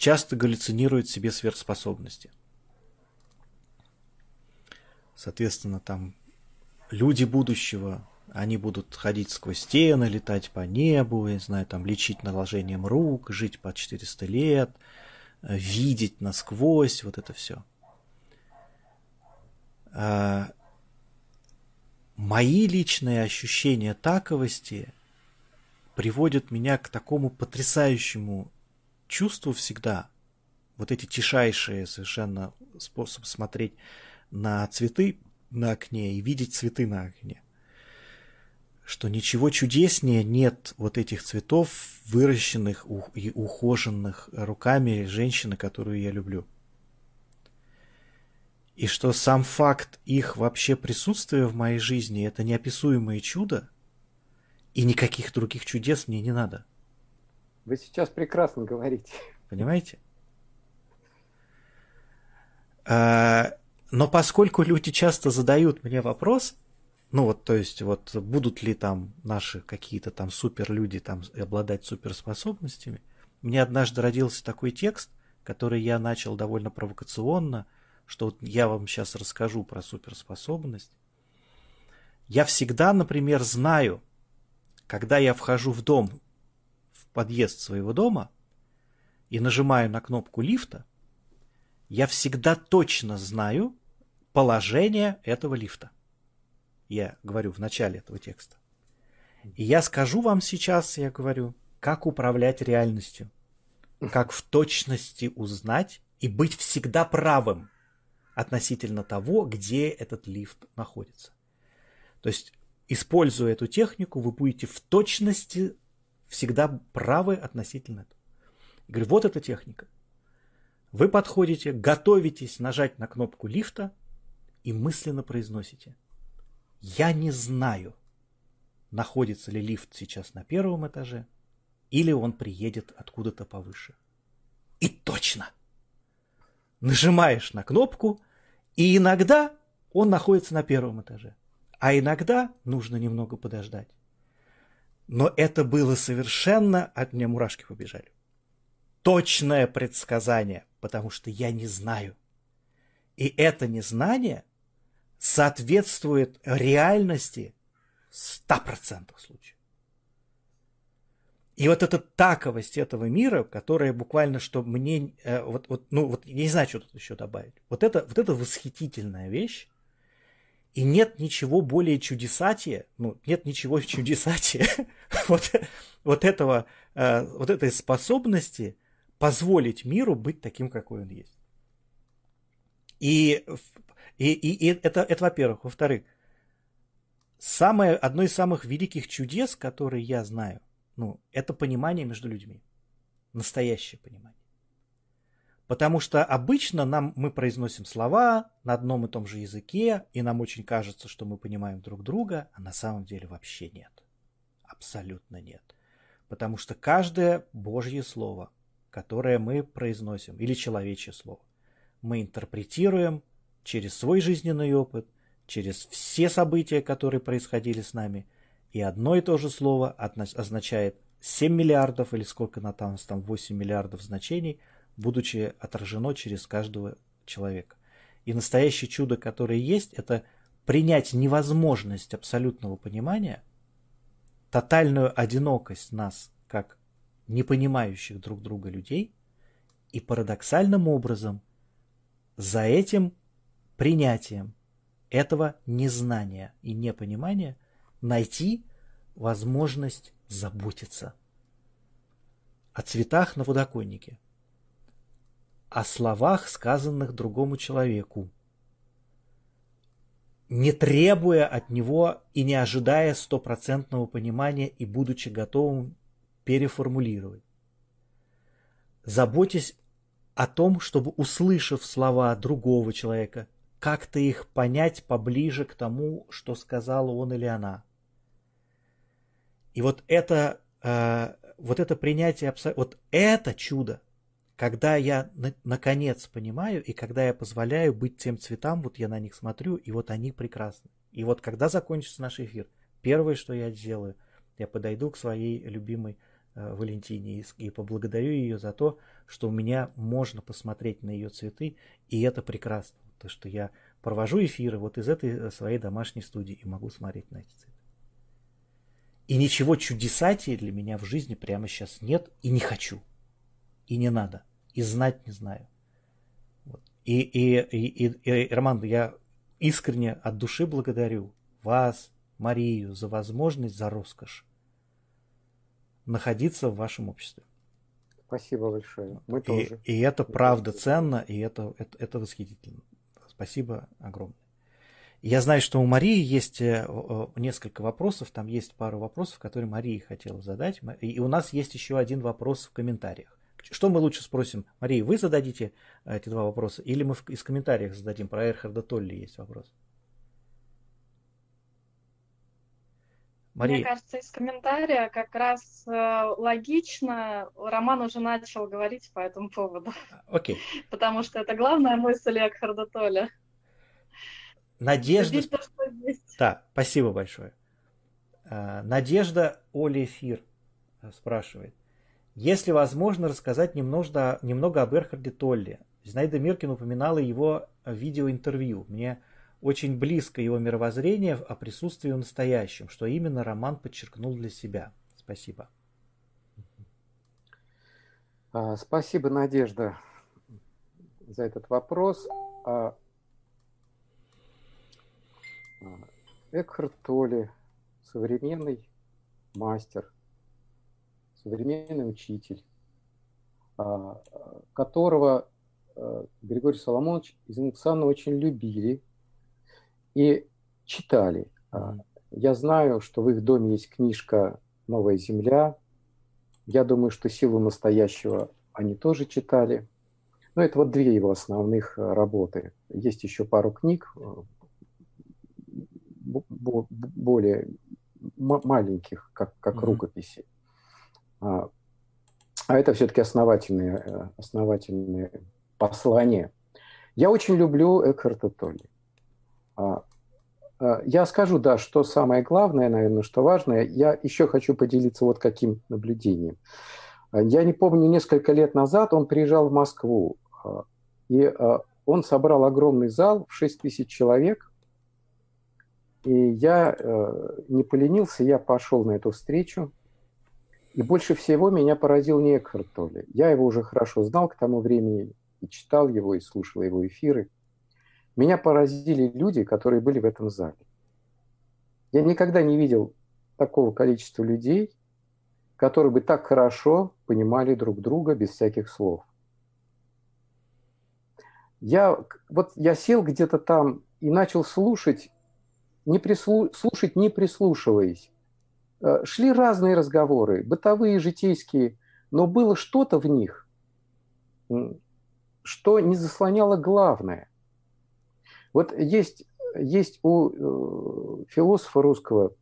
часто галлюцинирует себе сверхспособности. Соответственно, там люди будущего, они будут ходить сквозь стены, летать по небу, я знаю, там лечить наложением рук, жить по 400 лет, э, видеть насквозь, вот это все. А мои личные ощущения таковости приводят меня к такому потрясающему чувству всегда, вот эти тишайшие совершенно способ смотреть на цветы на окне и видеть цветы на окне, что ничего чудеснее нет вот этих цветов, выращенных и ухоженных руками женщины, которую я люблю. И что сам факт их вообще присутствия в моей жизни – это неописуемое чудо, и никаких других чудес мне не надо. Вы сейчас прекрасно говорите. Понимаете? А, но поскольку люди часто задают мне вопрос, ну вот, то есть, вот будут ли там наши какие-то там суперлюди там обладать суперспособностями, мне однажды родился такой текст, который я начал довольно провокационно, что вот я вам сейчас расскажу про суперспособность. Я всегда, например, знаю, когда я вхожу в дом, подъезд своего дома и нажимаю на кнопку лифта, я всегда точно знаю положение этого лифта. Я говорю в начале этого текста. И я скажу вам сейчас, я говорю, как управлять реальностью, как в точности узнать и быть всегда правым относительно того, где этот лифт находится. То есть, используя эту технику, вы будете в точности всегда правы относительно этого. Я говорю, вот эта техника. Вы подходите, готовитесь нажать на кнопку лифта и мысленно произносите. Я не знаю, находится ли лифт сейчас на первом этаже, или он приедет откуда-то повыше. И точно! Нажимаешь на кнопку, и иногда он находится на первом этаже, а иногда нужно немного подождать. Но это было совершенно, от меня мурашки побежали. Точное предсказание, потому что я не знаю. И это незнание соответствует реальности в 100% случаев. И вот эта таковость этого мира, которая буквально, что мне, э, вот, вот, ну, вот, я не знаю, что тут еще добавить. Вот это, вот это восхитительная вещь. И нет ничего более чудесатия, ну, нет ничего чудесатия вот, вот, этого, э, вот этой способности позволить миру быть таким, какой он есть. И, и, и, и это, это во-первых. Во-вторых, самое, одно из самых великих чудес, которые я знаю, ну, это понимание между людьми. Настоящее понимание. Потому что обычно нам, мы произносим слова на одном и том же языке, и нам очень кажется, что мы понимаем друг друга, а на самом деле вообще нет. Абсолютно нет. Потому что каждое Божье Слово, которое мы произносим, или человечье Слово, мы интерпретируем через свой жизненный опыт, через все события, которые происходили с нами – и одно и то же слово означает 7 миллиардов или сколько на там, там 8 миллиардов значений, будучи отражено через каждого человека. И настоящее чудо, которое есть, это принять невозможность абсолютного понимания, тотальную одинокость нас, как непонимающих друг друга людей, и парадоксальным образом за этим принятием этого незнания и непонимания – найти возможность заботиться о цветах на подоконнике, о словах, сказанных другому человеку, не требуя от него и не ожидая стопроцентного понимания и будучи готовым переформулировать. Заботьтесь о том, чтобы, услышав слова другого человека, как-то их понять поближе к тому, что сказал он или она – и вот это, э, вот это принятие, вот это чудо, когда я на, наконец понимаю, и когда я позволяю быть тем цветам, вот я на них смотрю, и вот они прекрасны. И вот когда закончится наш эфир, первое, что я сделаю, я подойду к своей любимой э, Валентине и, и поблагодарю ее за то, что у меня можно посмотреть на ее цветы, и это прекрасно. То, что я провожу эфиры вот из этой э, своей домашней студии и могу смотреть на эти цветы. И ничего чудесатее для меня в жизни прямо сейчас нет и не хочу. И не надо. И знать не знаю. Вот. И, и, и, и, и, Роман, я искренне от души благодарю вас, Марию, за возможность, за роскошь находиться в вашем обществе. Спасибо большое. Мы и, тоже. И это правда ценно, и это, это, это восхитительно. Спасибо огромное. Я знаю, что у Марии есть э, несколько вопросов, там есть пару вопросов, которые Марии хотела задать. И у нас есть еще один вопрос в комментариях. Что мы лучше спросим? Мария, вы зададите э, эти два вопроса, или мы из комментариев зададим? Про Эрхарда Толли есть вопрос. Мария. Мне кажется, из комментария как раз э, логично. Роман уже начал говорить по этому поводу. Окей. Потому что это главная мысль Экхарда Толля. Надежда... Видно, что есть. Да, спасибо большое. А, Надежда Олефир спрашивает. Если возможно, рассказать немного, немного об Эрхарде Толле. Знайда Миркин упоминала его видеоинтервью. Мне очень близко его мировоззрение о присутствии в настоящем, что именно роман подчеркнул для себя. Спасибо. А, спасибо, Надежда, за этот вопрос. А, а, Экхарт Толли, современный мастер, современный учитель, которого Григорий Соломонович и Зенксана очень любили и читали. Я знаю, что в их доме есть книжка «Новая земля». Я думаю, что «Силу настоящего» они тоже читали. Но это вот две его основных э, работы. Есть еще пару книг, э, более маленьких, как, как mm-hmm. рукописи. А, а это все-таки основательные, э, основательные послания. Я очень люблю Экхарта Толли. А, а, я скажу, да, что самое главное, наверное, что важное. Я еще хочу поделиться вот каким наблюдением. Я не помню, несколько лет назад он приезжал в Москву, и он собрал огромный зал в 6 тысяч человек. И я э, не поленился, я пошел на эту встречу. И больше всего меня поразил не Экхарт Толли. Я его уже хорошо знал к тому времени, и читал его, и слушал его эфиры – меня поразили люди, которые были в этом зале. Я никогда не видел такого количества людей, которые бы так хорошо понимали друг друга без всяких слов. Я, вот я сел где-то там и начал слушать, не прислу, слушать, не прислушиваясь. Э, шли разные разговоры, бытовые, житейские, но было что-то в них, что не заслоняло главное. Вот есть, есть у э, философа русского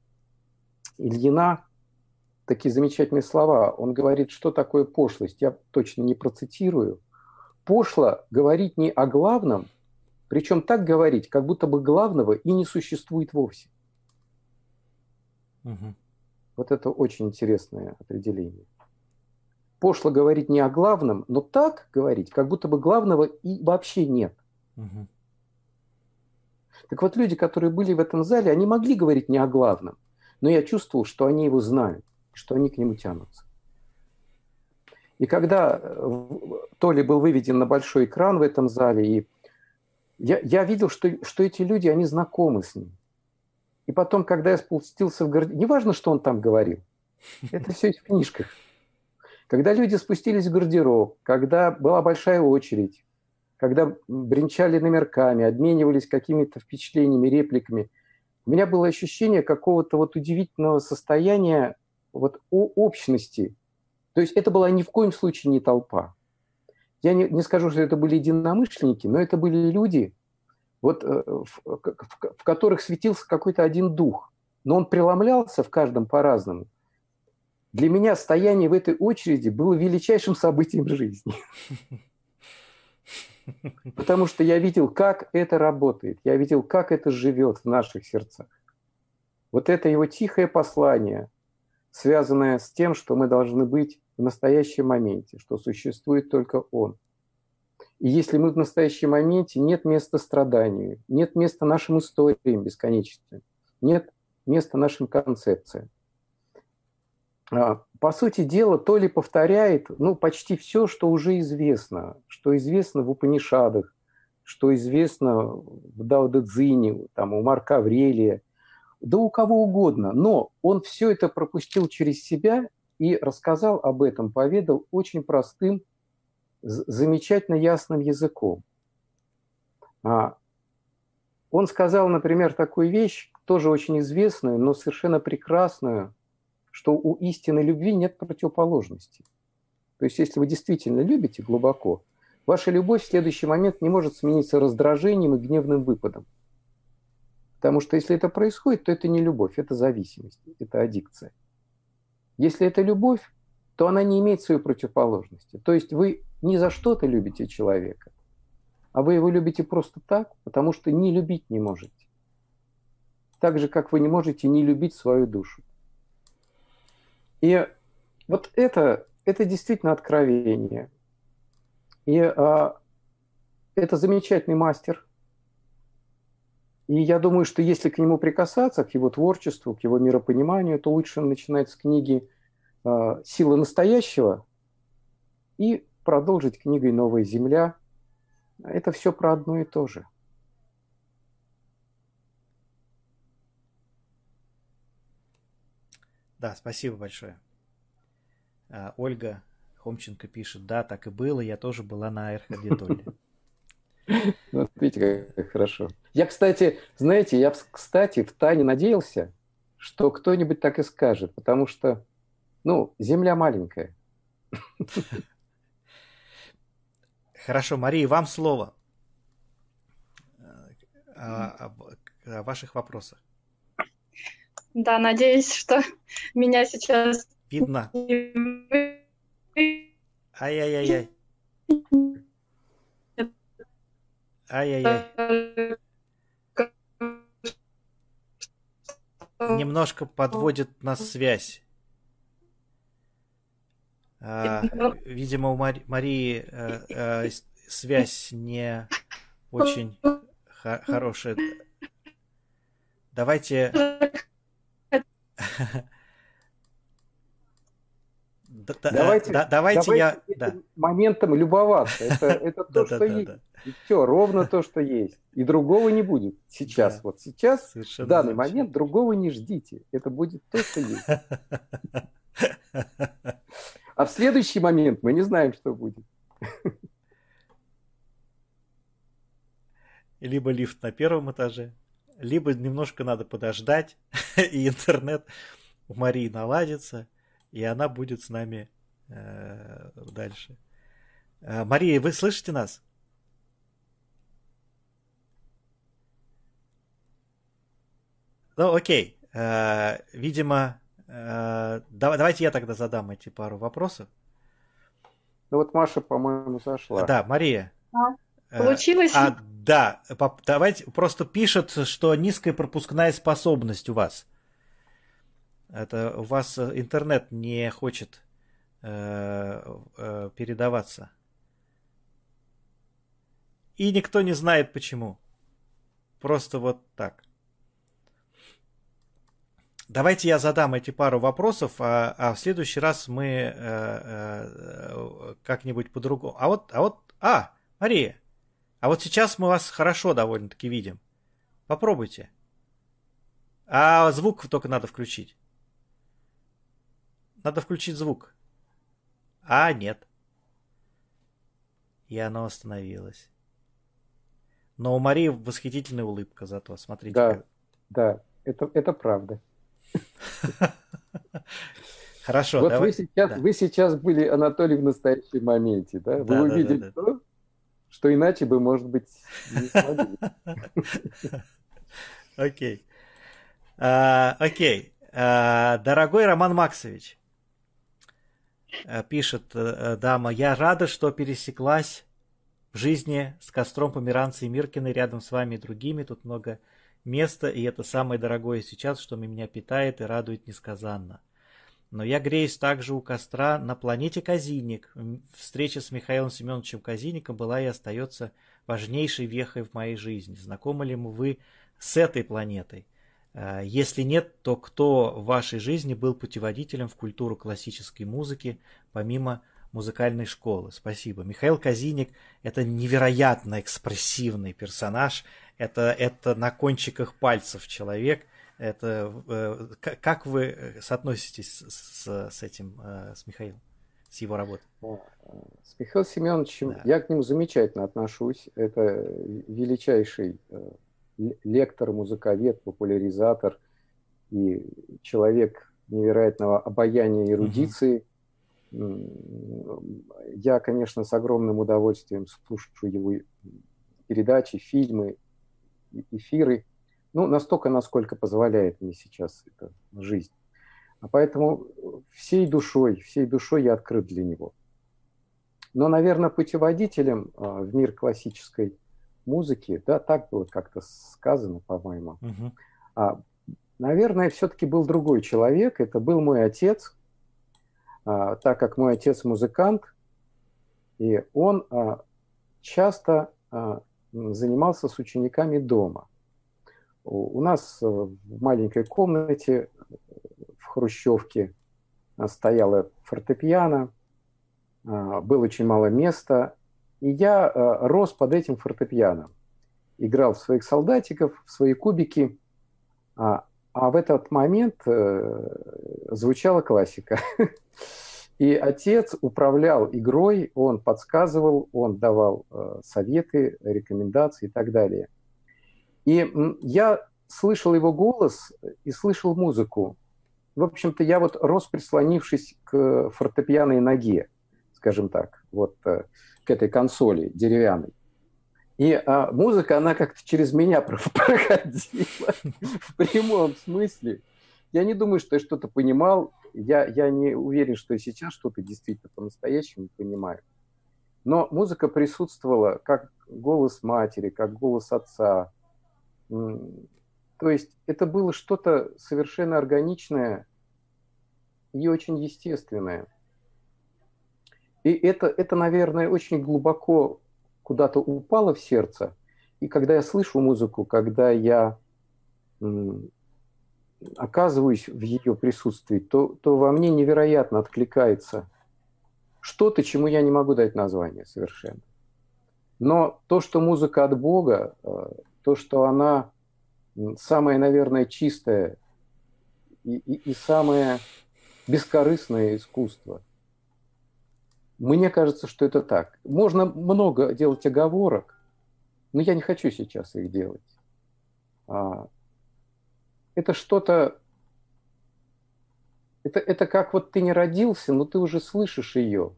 Ильина такие замечательные слова. Он говорит, что такое пошлость. Я точно не процитирую. Пошло говорить не о главном, причем так говорить, как будто бы главного и не существует вовсе. Угу. Вот это очень интересное определение. Пошло говорить не о главном, но так говорить, как будто бы главного и вообще нет. Угу. Так вот, люди, которые были в этом зале, они могли говорить не о главном, но я чувствовал, что они его знают, что они к нему тянутся. И когда э, Толи был выведен на большой экран в этом зале, и я, я видел, что, что эти люди, они знакомы с ним. И потом, когда я спустился в гардероб, неважно, что он там говорил, это все в книжках. Когда люди спустились в гардероб, когда была большая очередь, когда бренчали номерками, обменивались какими-то впечатлениями, репликами, у меня было ощущение какого-то вот удивительного состояния вот общности. То есть это была ни в коем случае не толпа. Я не, не скажу, что это были единомышленники, но это были люди, вот, э, в, в, в которых светился какой-то один дух. Но он преломлялся в каждом по-разному. Для меня стояние в этой очереди было величайшим событием жизни. Потому что я видел, как это работает, я видел, как это живет в наших сердцах. Вот это его тихое послание, связанное с тем, что мы должны быть в настоящем моменте, что существует только Он. И если мы в настоящем моменте, нет места страданию, нет места нашим историям бесконечным, нет места нашим концепциям. А, по сути дела, то ли повторяет ну, почти все, что уже известно, что известно в Упанишадах, что известно в Даудадзине, там, у Марка Аврелия, да у кого угодно. Но он все это пропустил через себя и рассказал об этом, поведал очень простым, замечательно ясным языком. А, он сказал, например, такую вещь, тоже очень известную, но совершенно прекрасную – что у истинной любви нет противоположности. То есть, если вы действительно любите глубоко, ваша любовь в следующий момент не может смениться раздражением и гневным выпадом. Потому что если это происходит, то это не любовь, это зависимость, это аддикция. Если это любовь, то она не имеет своей противоположности. То есть вы не за что-то любите человека, а вы его любите просто так, потому что не любить не можете. Так же, как вы не можете не любить свою душу. И вот это, это действительно откровение. И а, это замечательный мастер. И я думаю, что если к нему прикасаться, к его творчеству, к его миропониманию, то лучше начинать с книги э, «Сила настоящего» и продолжить книгой «Новая земля». Это все про одно и то же. Да, спасибо большое. А, Ольга Хомченко пишет, да, так и было, я тоже была на Эрхардитоле. Вот видите, как хорошо. Я, кстати, знаете, я, кстати, в Тане надеялся, что кто-нибудь так и скажет, потому что, ну, земля маленькая. Хорошо, Мария, вам слово о, о ваших вопросах. Да, надеюсь, что меня сейчас видно. Ай-яй-яй-яй. Ай-яй-яй. Немножко подводит нас связь. А, видимо, у Мари, Марии а, а, связь не очень хорошая. Давайте давайте, да, давайте, давайте я да. моментом любоваться. Это, это то, что есть. И все, ровно то, что есть. И другого не будет сейчас. Вот сейчас, в данный момент, другого не ждите. Это будет то, что есть. А в следующий момент мы не знаем, что будет. Либо лифт на первом этаже, либо немножко надо подождать, и интернет у Марии наладится, и она будет с нами э, дальше. Э, Мария, вы слышите нас? Ну, окей. Э, видимо, давайте я тогда задам эти пару вопросов. Ну вот Маша, по-моему, зашла. Да, Мария. А, получилось? А, да, давайте просто пишет, что низкая пропускная способность у вас. Это у вас э, интернет не хочет э, э, передаваться. И никто не знает почему. Просто вот так. Давайте я задам эти пару вопросов, а, а в следующий раз мы э, э, как-нибудь по-другому. А вот, а вот, а, Мария, а вот сейчас мы вас хорошо довольно-таки видим. Попробуйте. А звук только надо включить. Надо включить звук. А, нет. И оно остановилось. Но у Марии восхитительная улыбка зато, смотрите. Да, да, это, это правда. Хорошо. Вот давай. вы, сейчас, да. вы сейчас были, Анатолий, в настоящем моменте, да? Вы да, увидели да, да, то, что иначе бы, может быть, не смогли. Окей. А, окей. А, дорогой Роман Максович, а, пишет э, дама, я рада, что пересеклась в жизни с костром Померанца и Миркиной рядом с вами и другими. Тут много места, и это самое дорогое сейчас, что меня питает и радует несказанно. Но я греюсь также у костра на планете Казиник. Встреча с Михаилом Семеновичем Казиником была и остается важнейшей вехой в моей жизни. Знакомы ли вы с этой планетой? А, если нет, то кто в вашей жизни был путеводителем в культуру классической музыки, помимо музыкальной школы? Спасибо. Михаил Казиник – это невероятно экспрессивный персонаж. Это, это на кончиках пальцев человек – это э, как вы э, соотноситесь с, с этим, э, с Михаилом, с его работой? С Михаилом Семеновичем да. я к нему замечательно отношусь. Это величайший лектор, музыковед, популяризатор и человек невероятного обаяния и эрудиции. Угу. Я, конечно, с огромным удовольствием слушаю его передачи, фильмы, эфиры ну, настолько, насколько позволяет мне сейчас эта жизнь. А поэтому всей душой, всей душой я открыт для него. Но, наверное, путеводителем а, в мир классической музыки, да, так было как-то сказано, по-моему, угу. а, наверное, все-таки был другой человек. Это был мой отец, а, так как мой отец музыкант, и он а, часто а, занимался с учениками дома. у нас в маленькой комнате в Хрущевке стояла фортепиано, было очень мало места, и я рос под этим фортепиано. Играл в своих солдатиков, в свои кубики, а, а в этот момент э, звучала классика. И отец управлял игрой, он подсказывал, он давал э, советы, рекомендации и так далее. И я слышал его голос и слышал музыку. В общем-то, я вот рос, прислонившись к фортепианной ноге, скажем так, вот э, к этой консоли деревянной. И а, музыка, она как-то через меня проходила в прямом смысле. Я не думаю, что я что-то понимал. Я, я не уверен, что я сейчас что-то действительно по-настоящему понимаю. Но музыка присутствовала как голос матери, как голос отца. То есть это было что-то совершенно органичное и очень естественное. И это, это, наверное, очень глубоко куда-то упало в сердце. И когда я слышу музыку, когда я оказываюсь в ее присутствии, то, то во мне невероятно откликается что-то, чему я не могу дать название совершенно. Но то, что музыка от Бога, э, то, что она самая, наверное, чистая и, и, и самое бескорыстное искусство – мне кажется, что это так. Можно много делать оговорок, но я не хочу сейчас их делать. Это что-то... Это, это как вот ты не родился, но ты уже слышишь ее.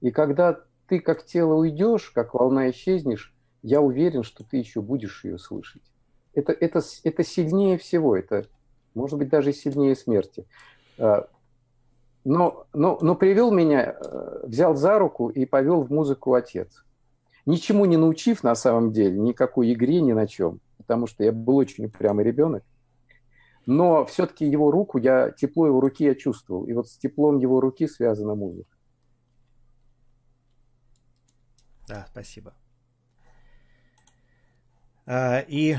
И когда ты как тело уйдешь, как волна исчезнешь, я уверен, что ты еще будешь ее слышать. Это, это, это сильнее всего, это может быть даже сильнее смерти. А, но, но, но привел меня, э, взял за руку и повел в музыку отец. Ничему не научив на самом деле, никакой игре, ни на чем, потому что я был очень упрямый ребенок. Но все-таки его руку, я, тепло его руки я чувствовал. И вот с теплом его руки связана музыка. Да, спасибо. А, и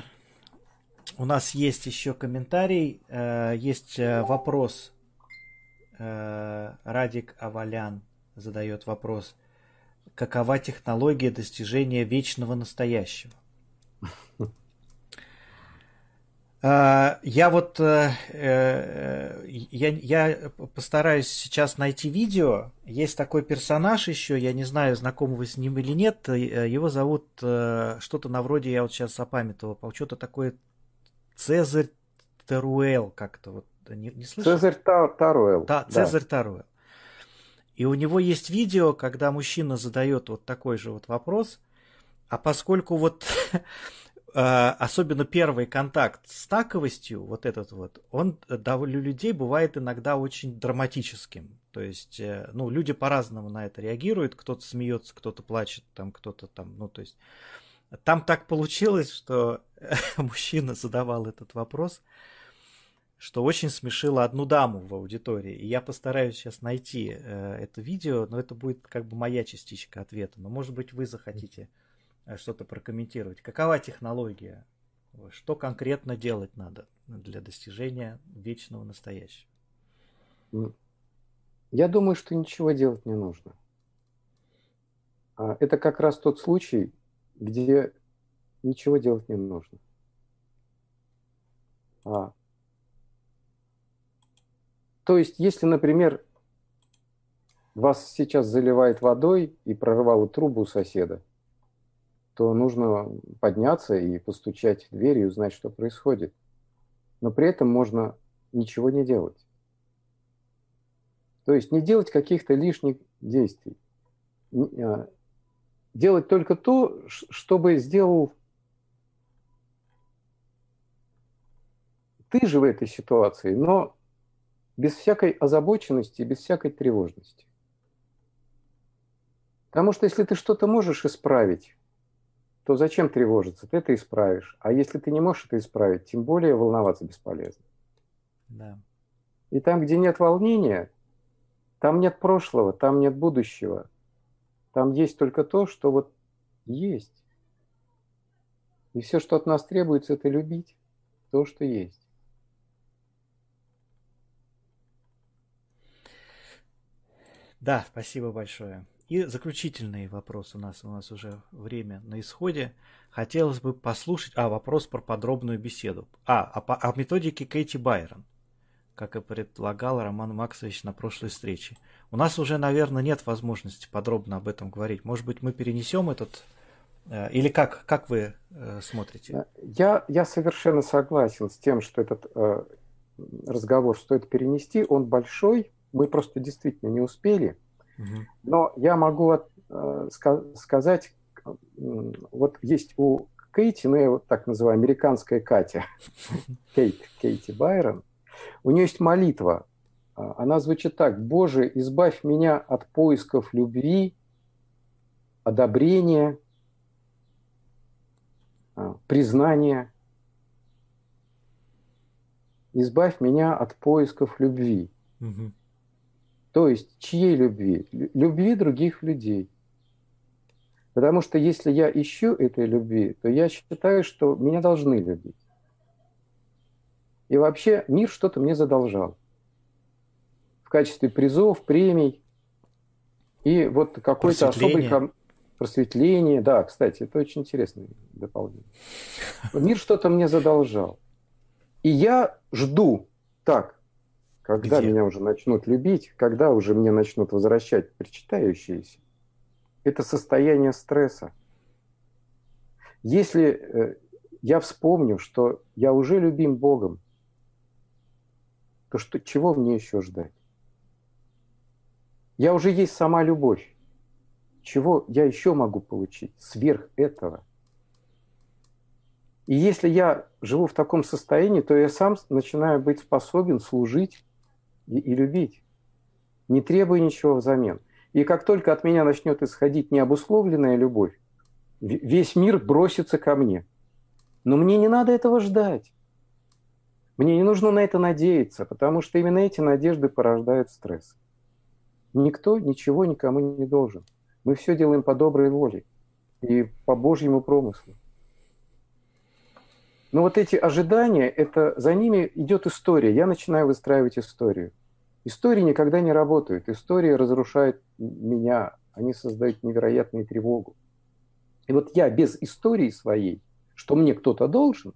у нас есть еще комментарий, э, есть э, вопрос Э, Радик Авалян задает вопрос. Какова технология достижения вечного настоящего? Э, я вот э, я, я постараюсь сейчас найти видео. Есть такой персонаж еще, я не знаю, знакомы вы с ним или нет. Его зовут что-то на вроде, я вот сейчас опамятовал, что-то такое Цезарь Теруэл как-то вот не, не слышал? Цезарь Таруэл. Да, Цезарь да. Таруэл. И у него есть видео, когда мужчина задает вот такой же вот вопрос, а поскольку вот э, особенно первый контакт с таковостью, вот этот вот, он для людей бывает иногда очень драматическим. То есть, э, ну, люди по-разному на это реагируют, кто-то смеется, кто-то плачет, там кто-то там, ну, то есть, там так получилось, что мужчина задавал этот вопрос, что очень смешило одну даму в аудитории. И я постараюсь сейчас найти э, это видео, но это будет как бы моя частичка ответа. Но может быть вы захотите э, что-то прокомментировать. Какова технология? Что конкретно делать надо для достижения вечного настоящего? Я думаю, что ничего делать не нужно. А, это как раз тот случай, где ничего делать не нужно. А, то есть, если, например, вас сейчас заливает водой и прорвало трубу у соседа, то нужно подняться и постучать в дверь и узнать, что происходит. Но при этом можно ничего не делать. То есть не делать каких-то лишних действий. А, делать только то, чтобы сделал ты же в этой ситуации, но без всякой озабоченности, без всякой тревожности. Потому что если ты что-то можешь исправить, то зачем тревожиться? Ты это исправишь. А если ты не можешь это исправить, тем более волноваться бесполезно. Да. И там, где нет волнения, там нет прошлого, там нет будущего. Там есть только то, что вот есть. И все, что от нас требуется, это любить то, что есть. Да, спасибо большое. И заключительный вопрос у нас, у нас уже время на исходе. Хотелось бы послушать, а, вопрос про подробную беседу. А, о, о методике Кэти Байрон, как и предлагал Роман Максович на прошлой встрече. У нас уже, наверное, нет возможности подробно об этом говорить. Может быть, мы перенесем этот Э, или как, как вы э, смотрите? Э, я, я совершенно согласен с тем, что этот разговор стоит перенести. Он большой, мы просто действительно не успели. Угу. Но я могу от, э, сказать, вот есть у Кейти, ну я вот так называю, американская Катя, Кейт, Кейти Байрон, у нее есть молитва. Она звучит так. «Боже, избавь меня от поисков любви, одобрения, а, признание. Избавь меня от поисков любви. Угу. То есть чьей любви? Любви других людей. Потому что если я ищу этой любви, то я считаю, что меня должны любить. И вообще мир что-то мне задолжал. В качестве призов, премий. И вот какой-то особый просветление. Да, кстати, это очень интересное дополнение. Мир что-то мне задолжал. И я жду так, когда Где? меня уже начнут любить, когда уже мне начнут возвращать причитающиеся. Это состояние стресса. Если э, я вспомню, что я уже любим Богом, то что, чего мне еще ждать? Я уже есть сама любовь. Чего я еще могу получить сверх этого? И если я живу в таком состоянии, то я сам начинаю быть способен служить и, и любить, не требуя ничего взамен. И как только от меня начнет исходить необусловленная любовь, весь мир бросится ко мне. Но мне не надо этого ждать. Мне не нужно на это надеяться, потому что именно эти надежды порождают стресс. Никто ничего никому не должен. Мы все делаем по доброй воле и по Божьему промыслу. Но вот эти ожидания, это за ними идет история. Я начинаю выстраивать историю. Истории никогда не работают. Истории разрушают меня. Они создают невероятную тревогу. И вот я без истории своей, что мне кто-то должен,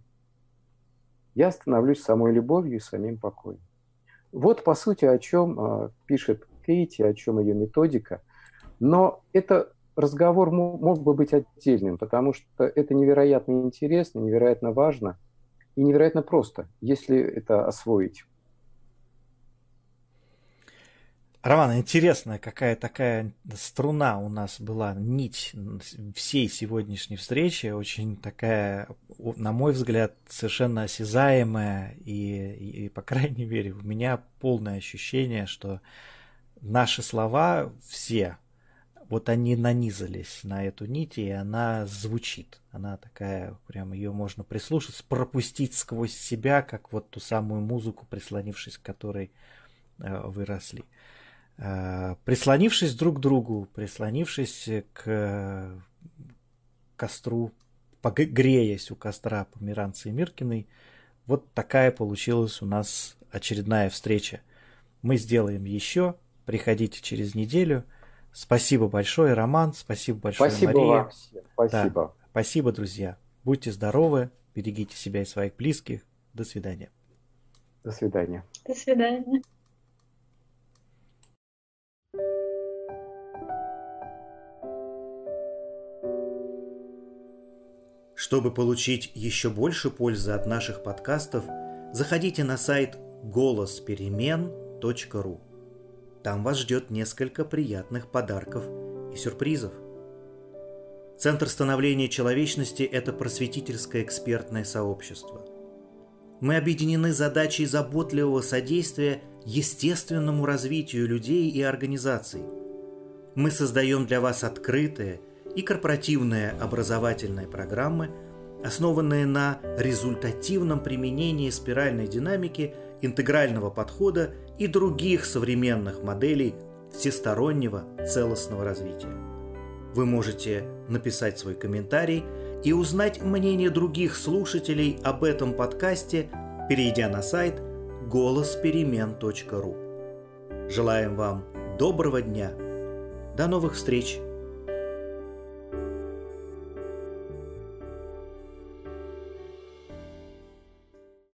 я становлюсь самой любовью и самим покоем. Вот, по сути, о чем э, пишет Кейти, о чем ее методика – но это разговор мог бы быть отдельным, потому что это невероятно интересно, невероятно важно и невероятно просто, если это освоить. Роман, интересная какая такая струна у нас была, нить всей сегодняшней встречи, очень такая, на мой взгляд, совершенно осязаемая, и, и по крайней мере, у меня полное ощущение, что наши слова все, вот они нанизались на эту нить, и она звучит. Она такая, прям ее можно прислушаться, пропустить сквозь себя, как вот ту самую музыку, прислонившись к которой э, выросли. Э, прислонившись друг к другу, прислонившись к э, костру, погреясь у костра Померанца и Миркиной, вот такая получилась у нас очередная встреча. Мы сделаем еще. Приходите через неделю. Спасибо большое, Роман. Спасибо большое, спасибо Мария. Вам всем. Спасибо. Да. Спасибо, друзья. Будьте здоровы, берегите себя и своих близких. До свидания. До свидания. До свидания. Чтобы получить еще больше пользы от наших подкастов, заходите на сайт голосперемен.ру. Там вас ждет несколько приятных подарков и сюрпризов. Центр становления человечности – это просветительское экспертное сообщество. Мы объединены задачей заботливого содействия естественному развитию людей и организаций. Мы создаем для вас открытые и корпоративные образовательные программы, основанные на результативном применении спиральной динамики, интегрального подхода и других современных моделей всестороннего целостного развития. Вы можете написать свой комментарий и узнать мнение других слушателей об этом подкасте, перейдя на сайт голосперемен.ру. Желаем вам доброго дня. До новых встреч!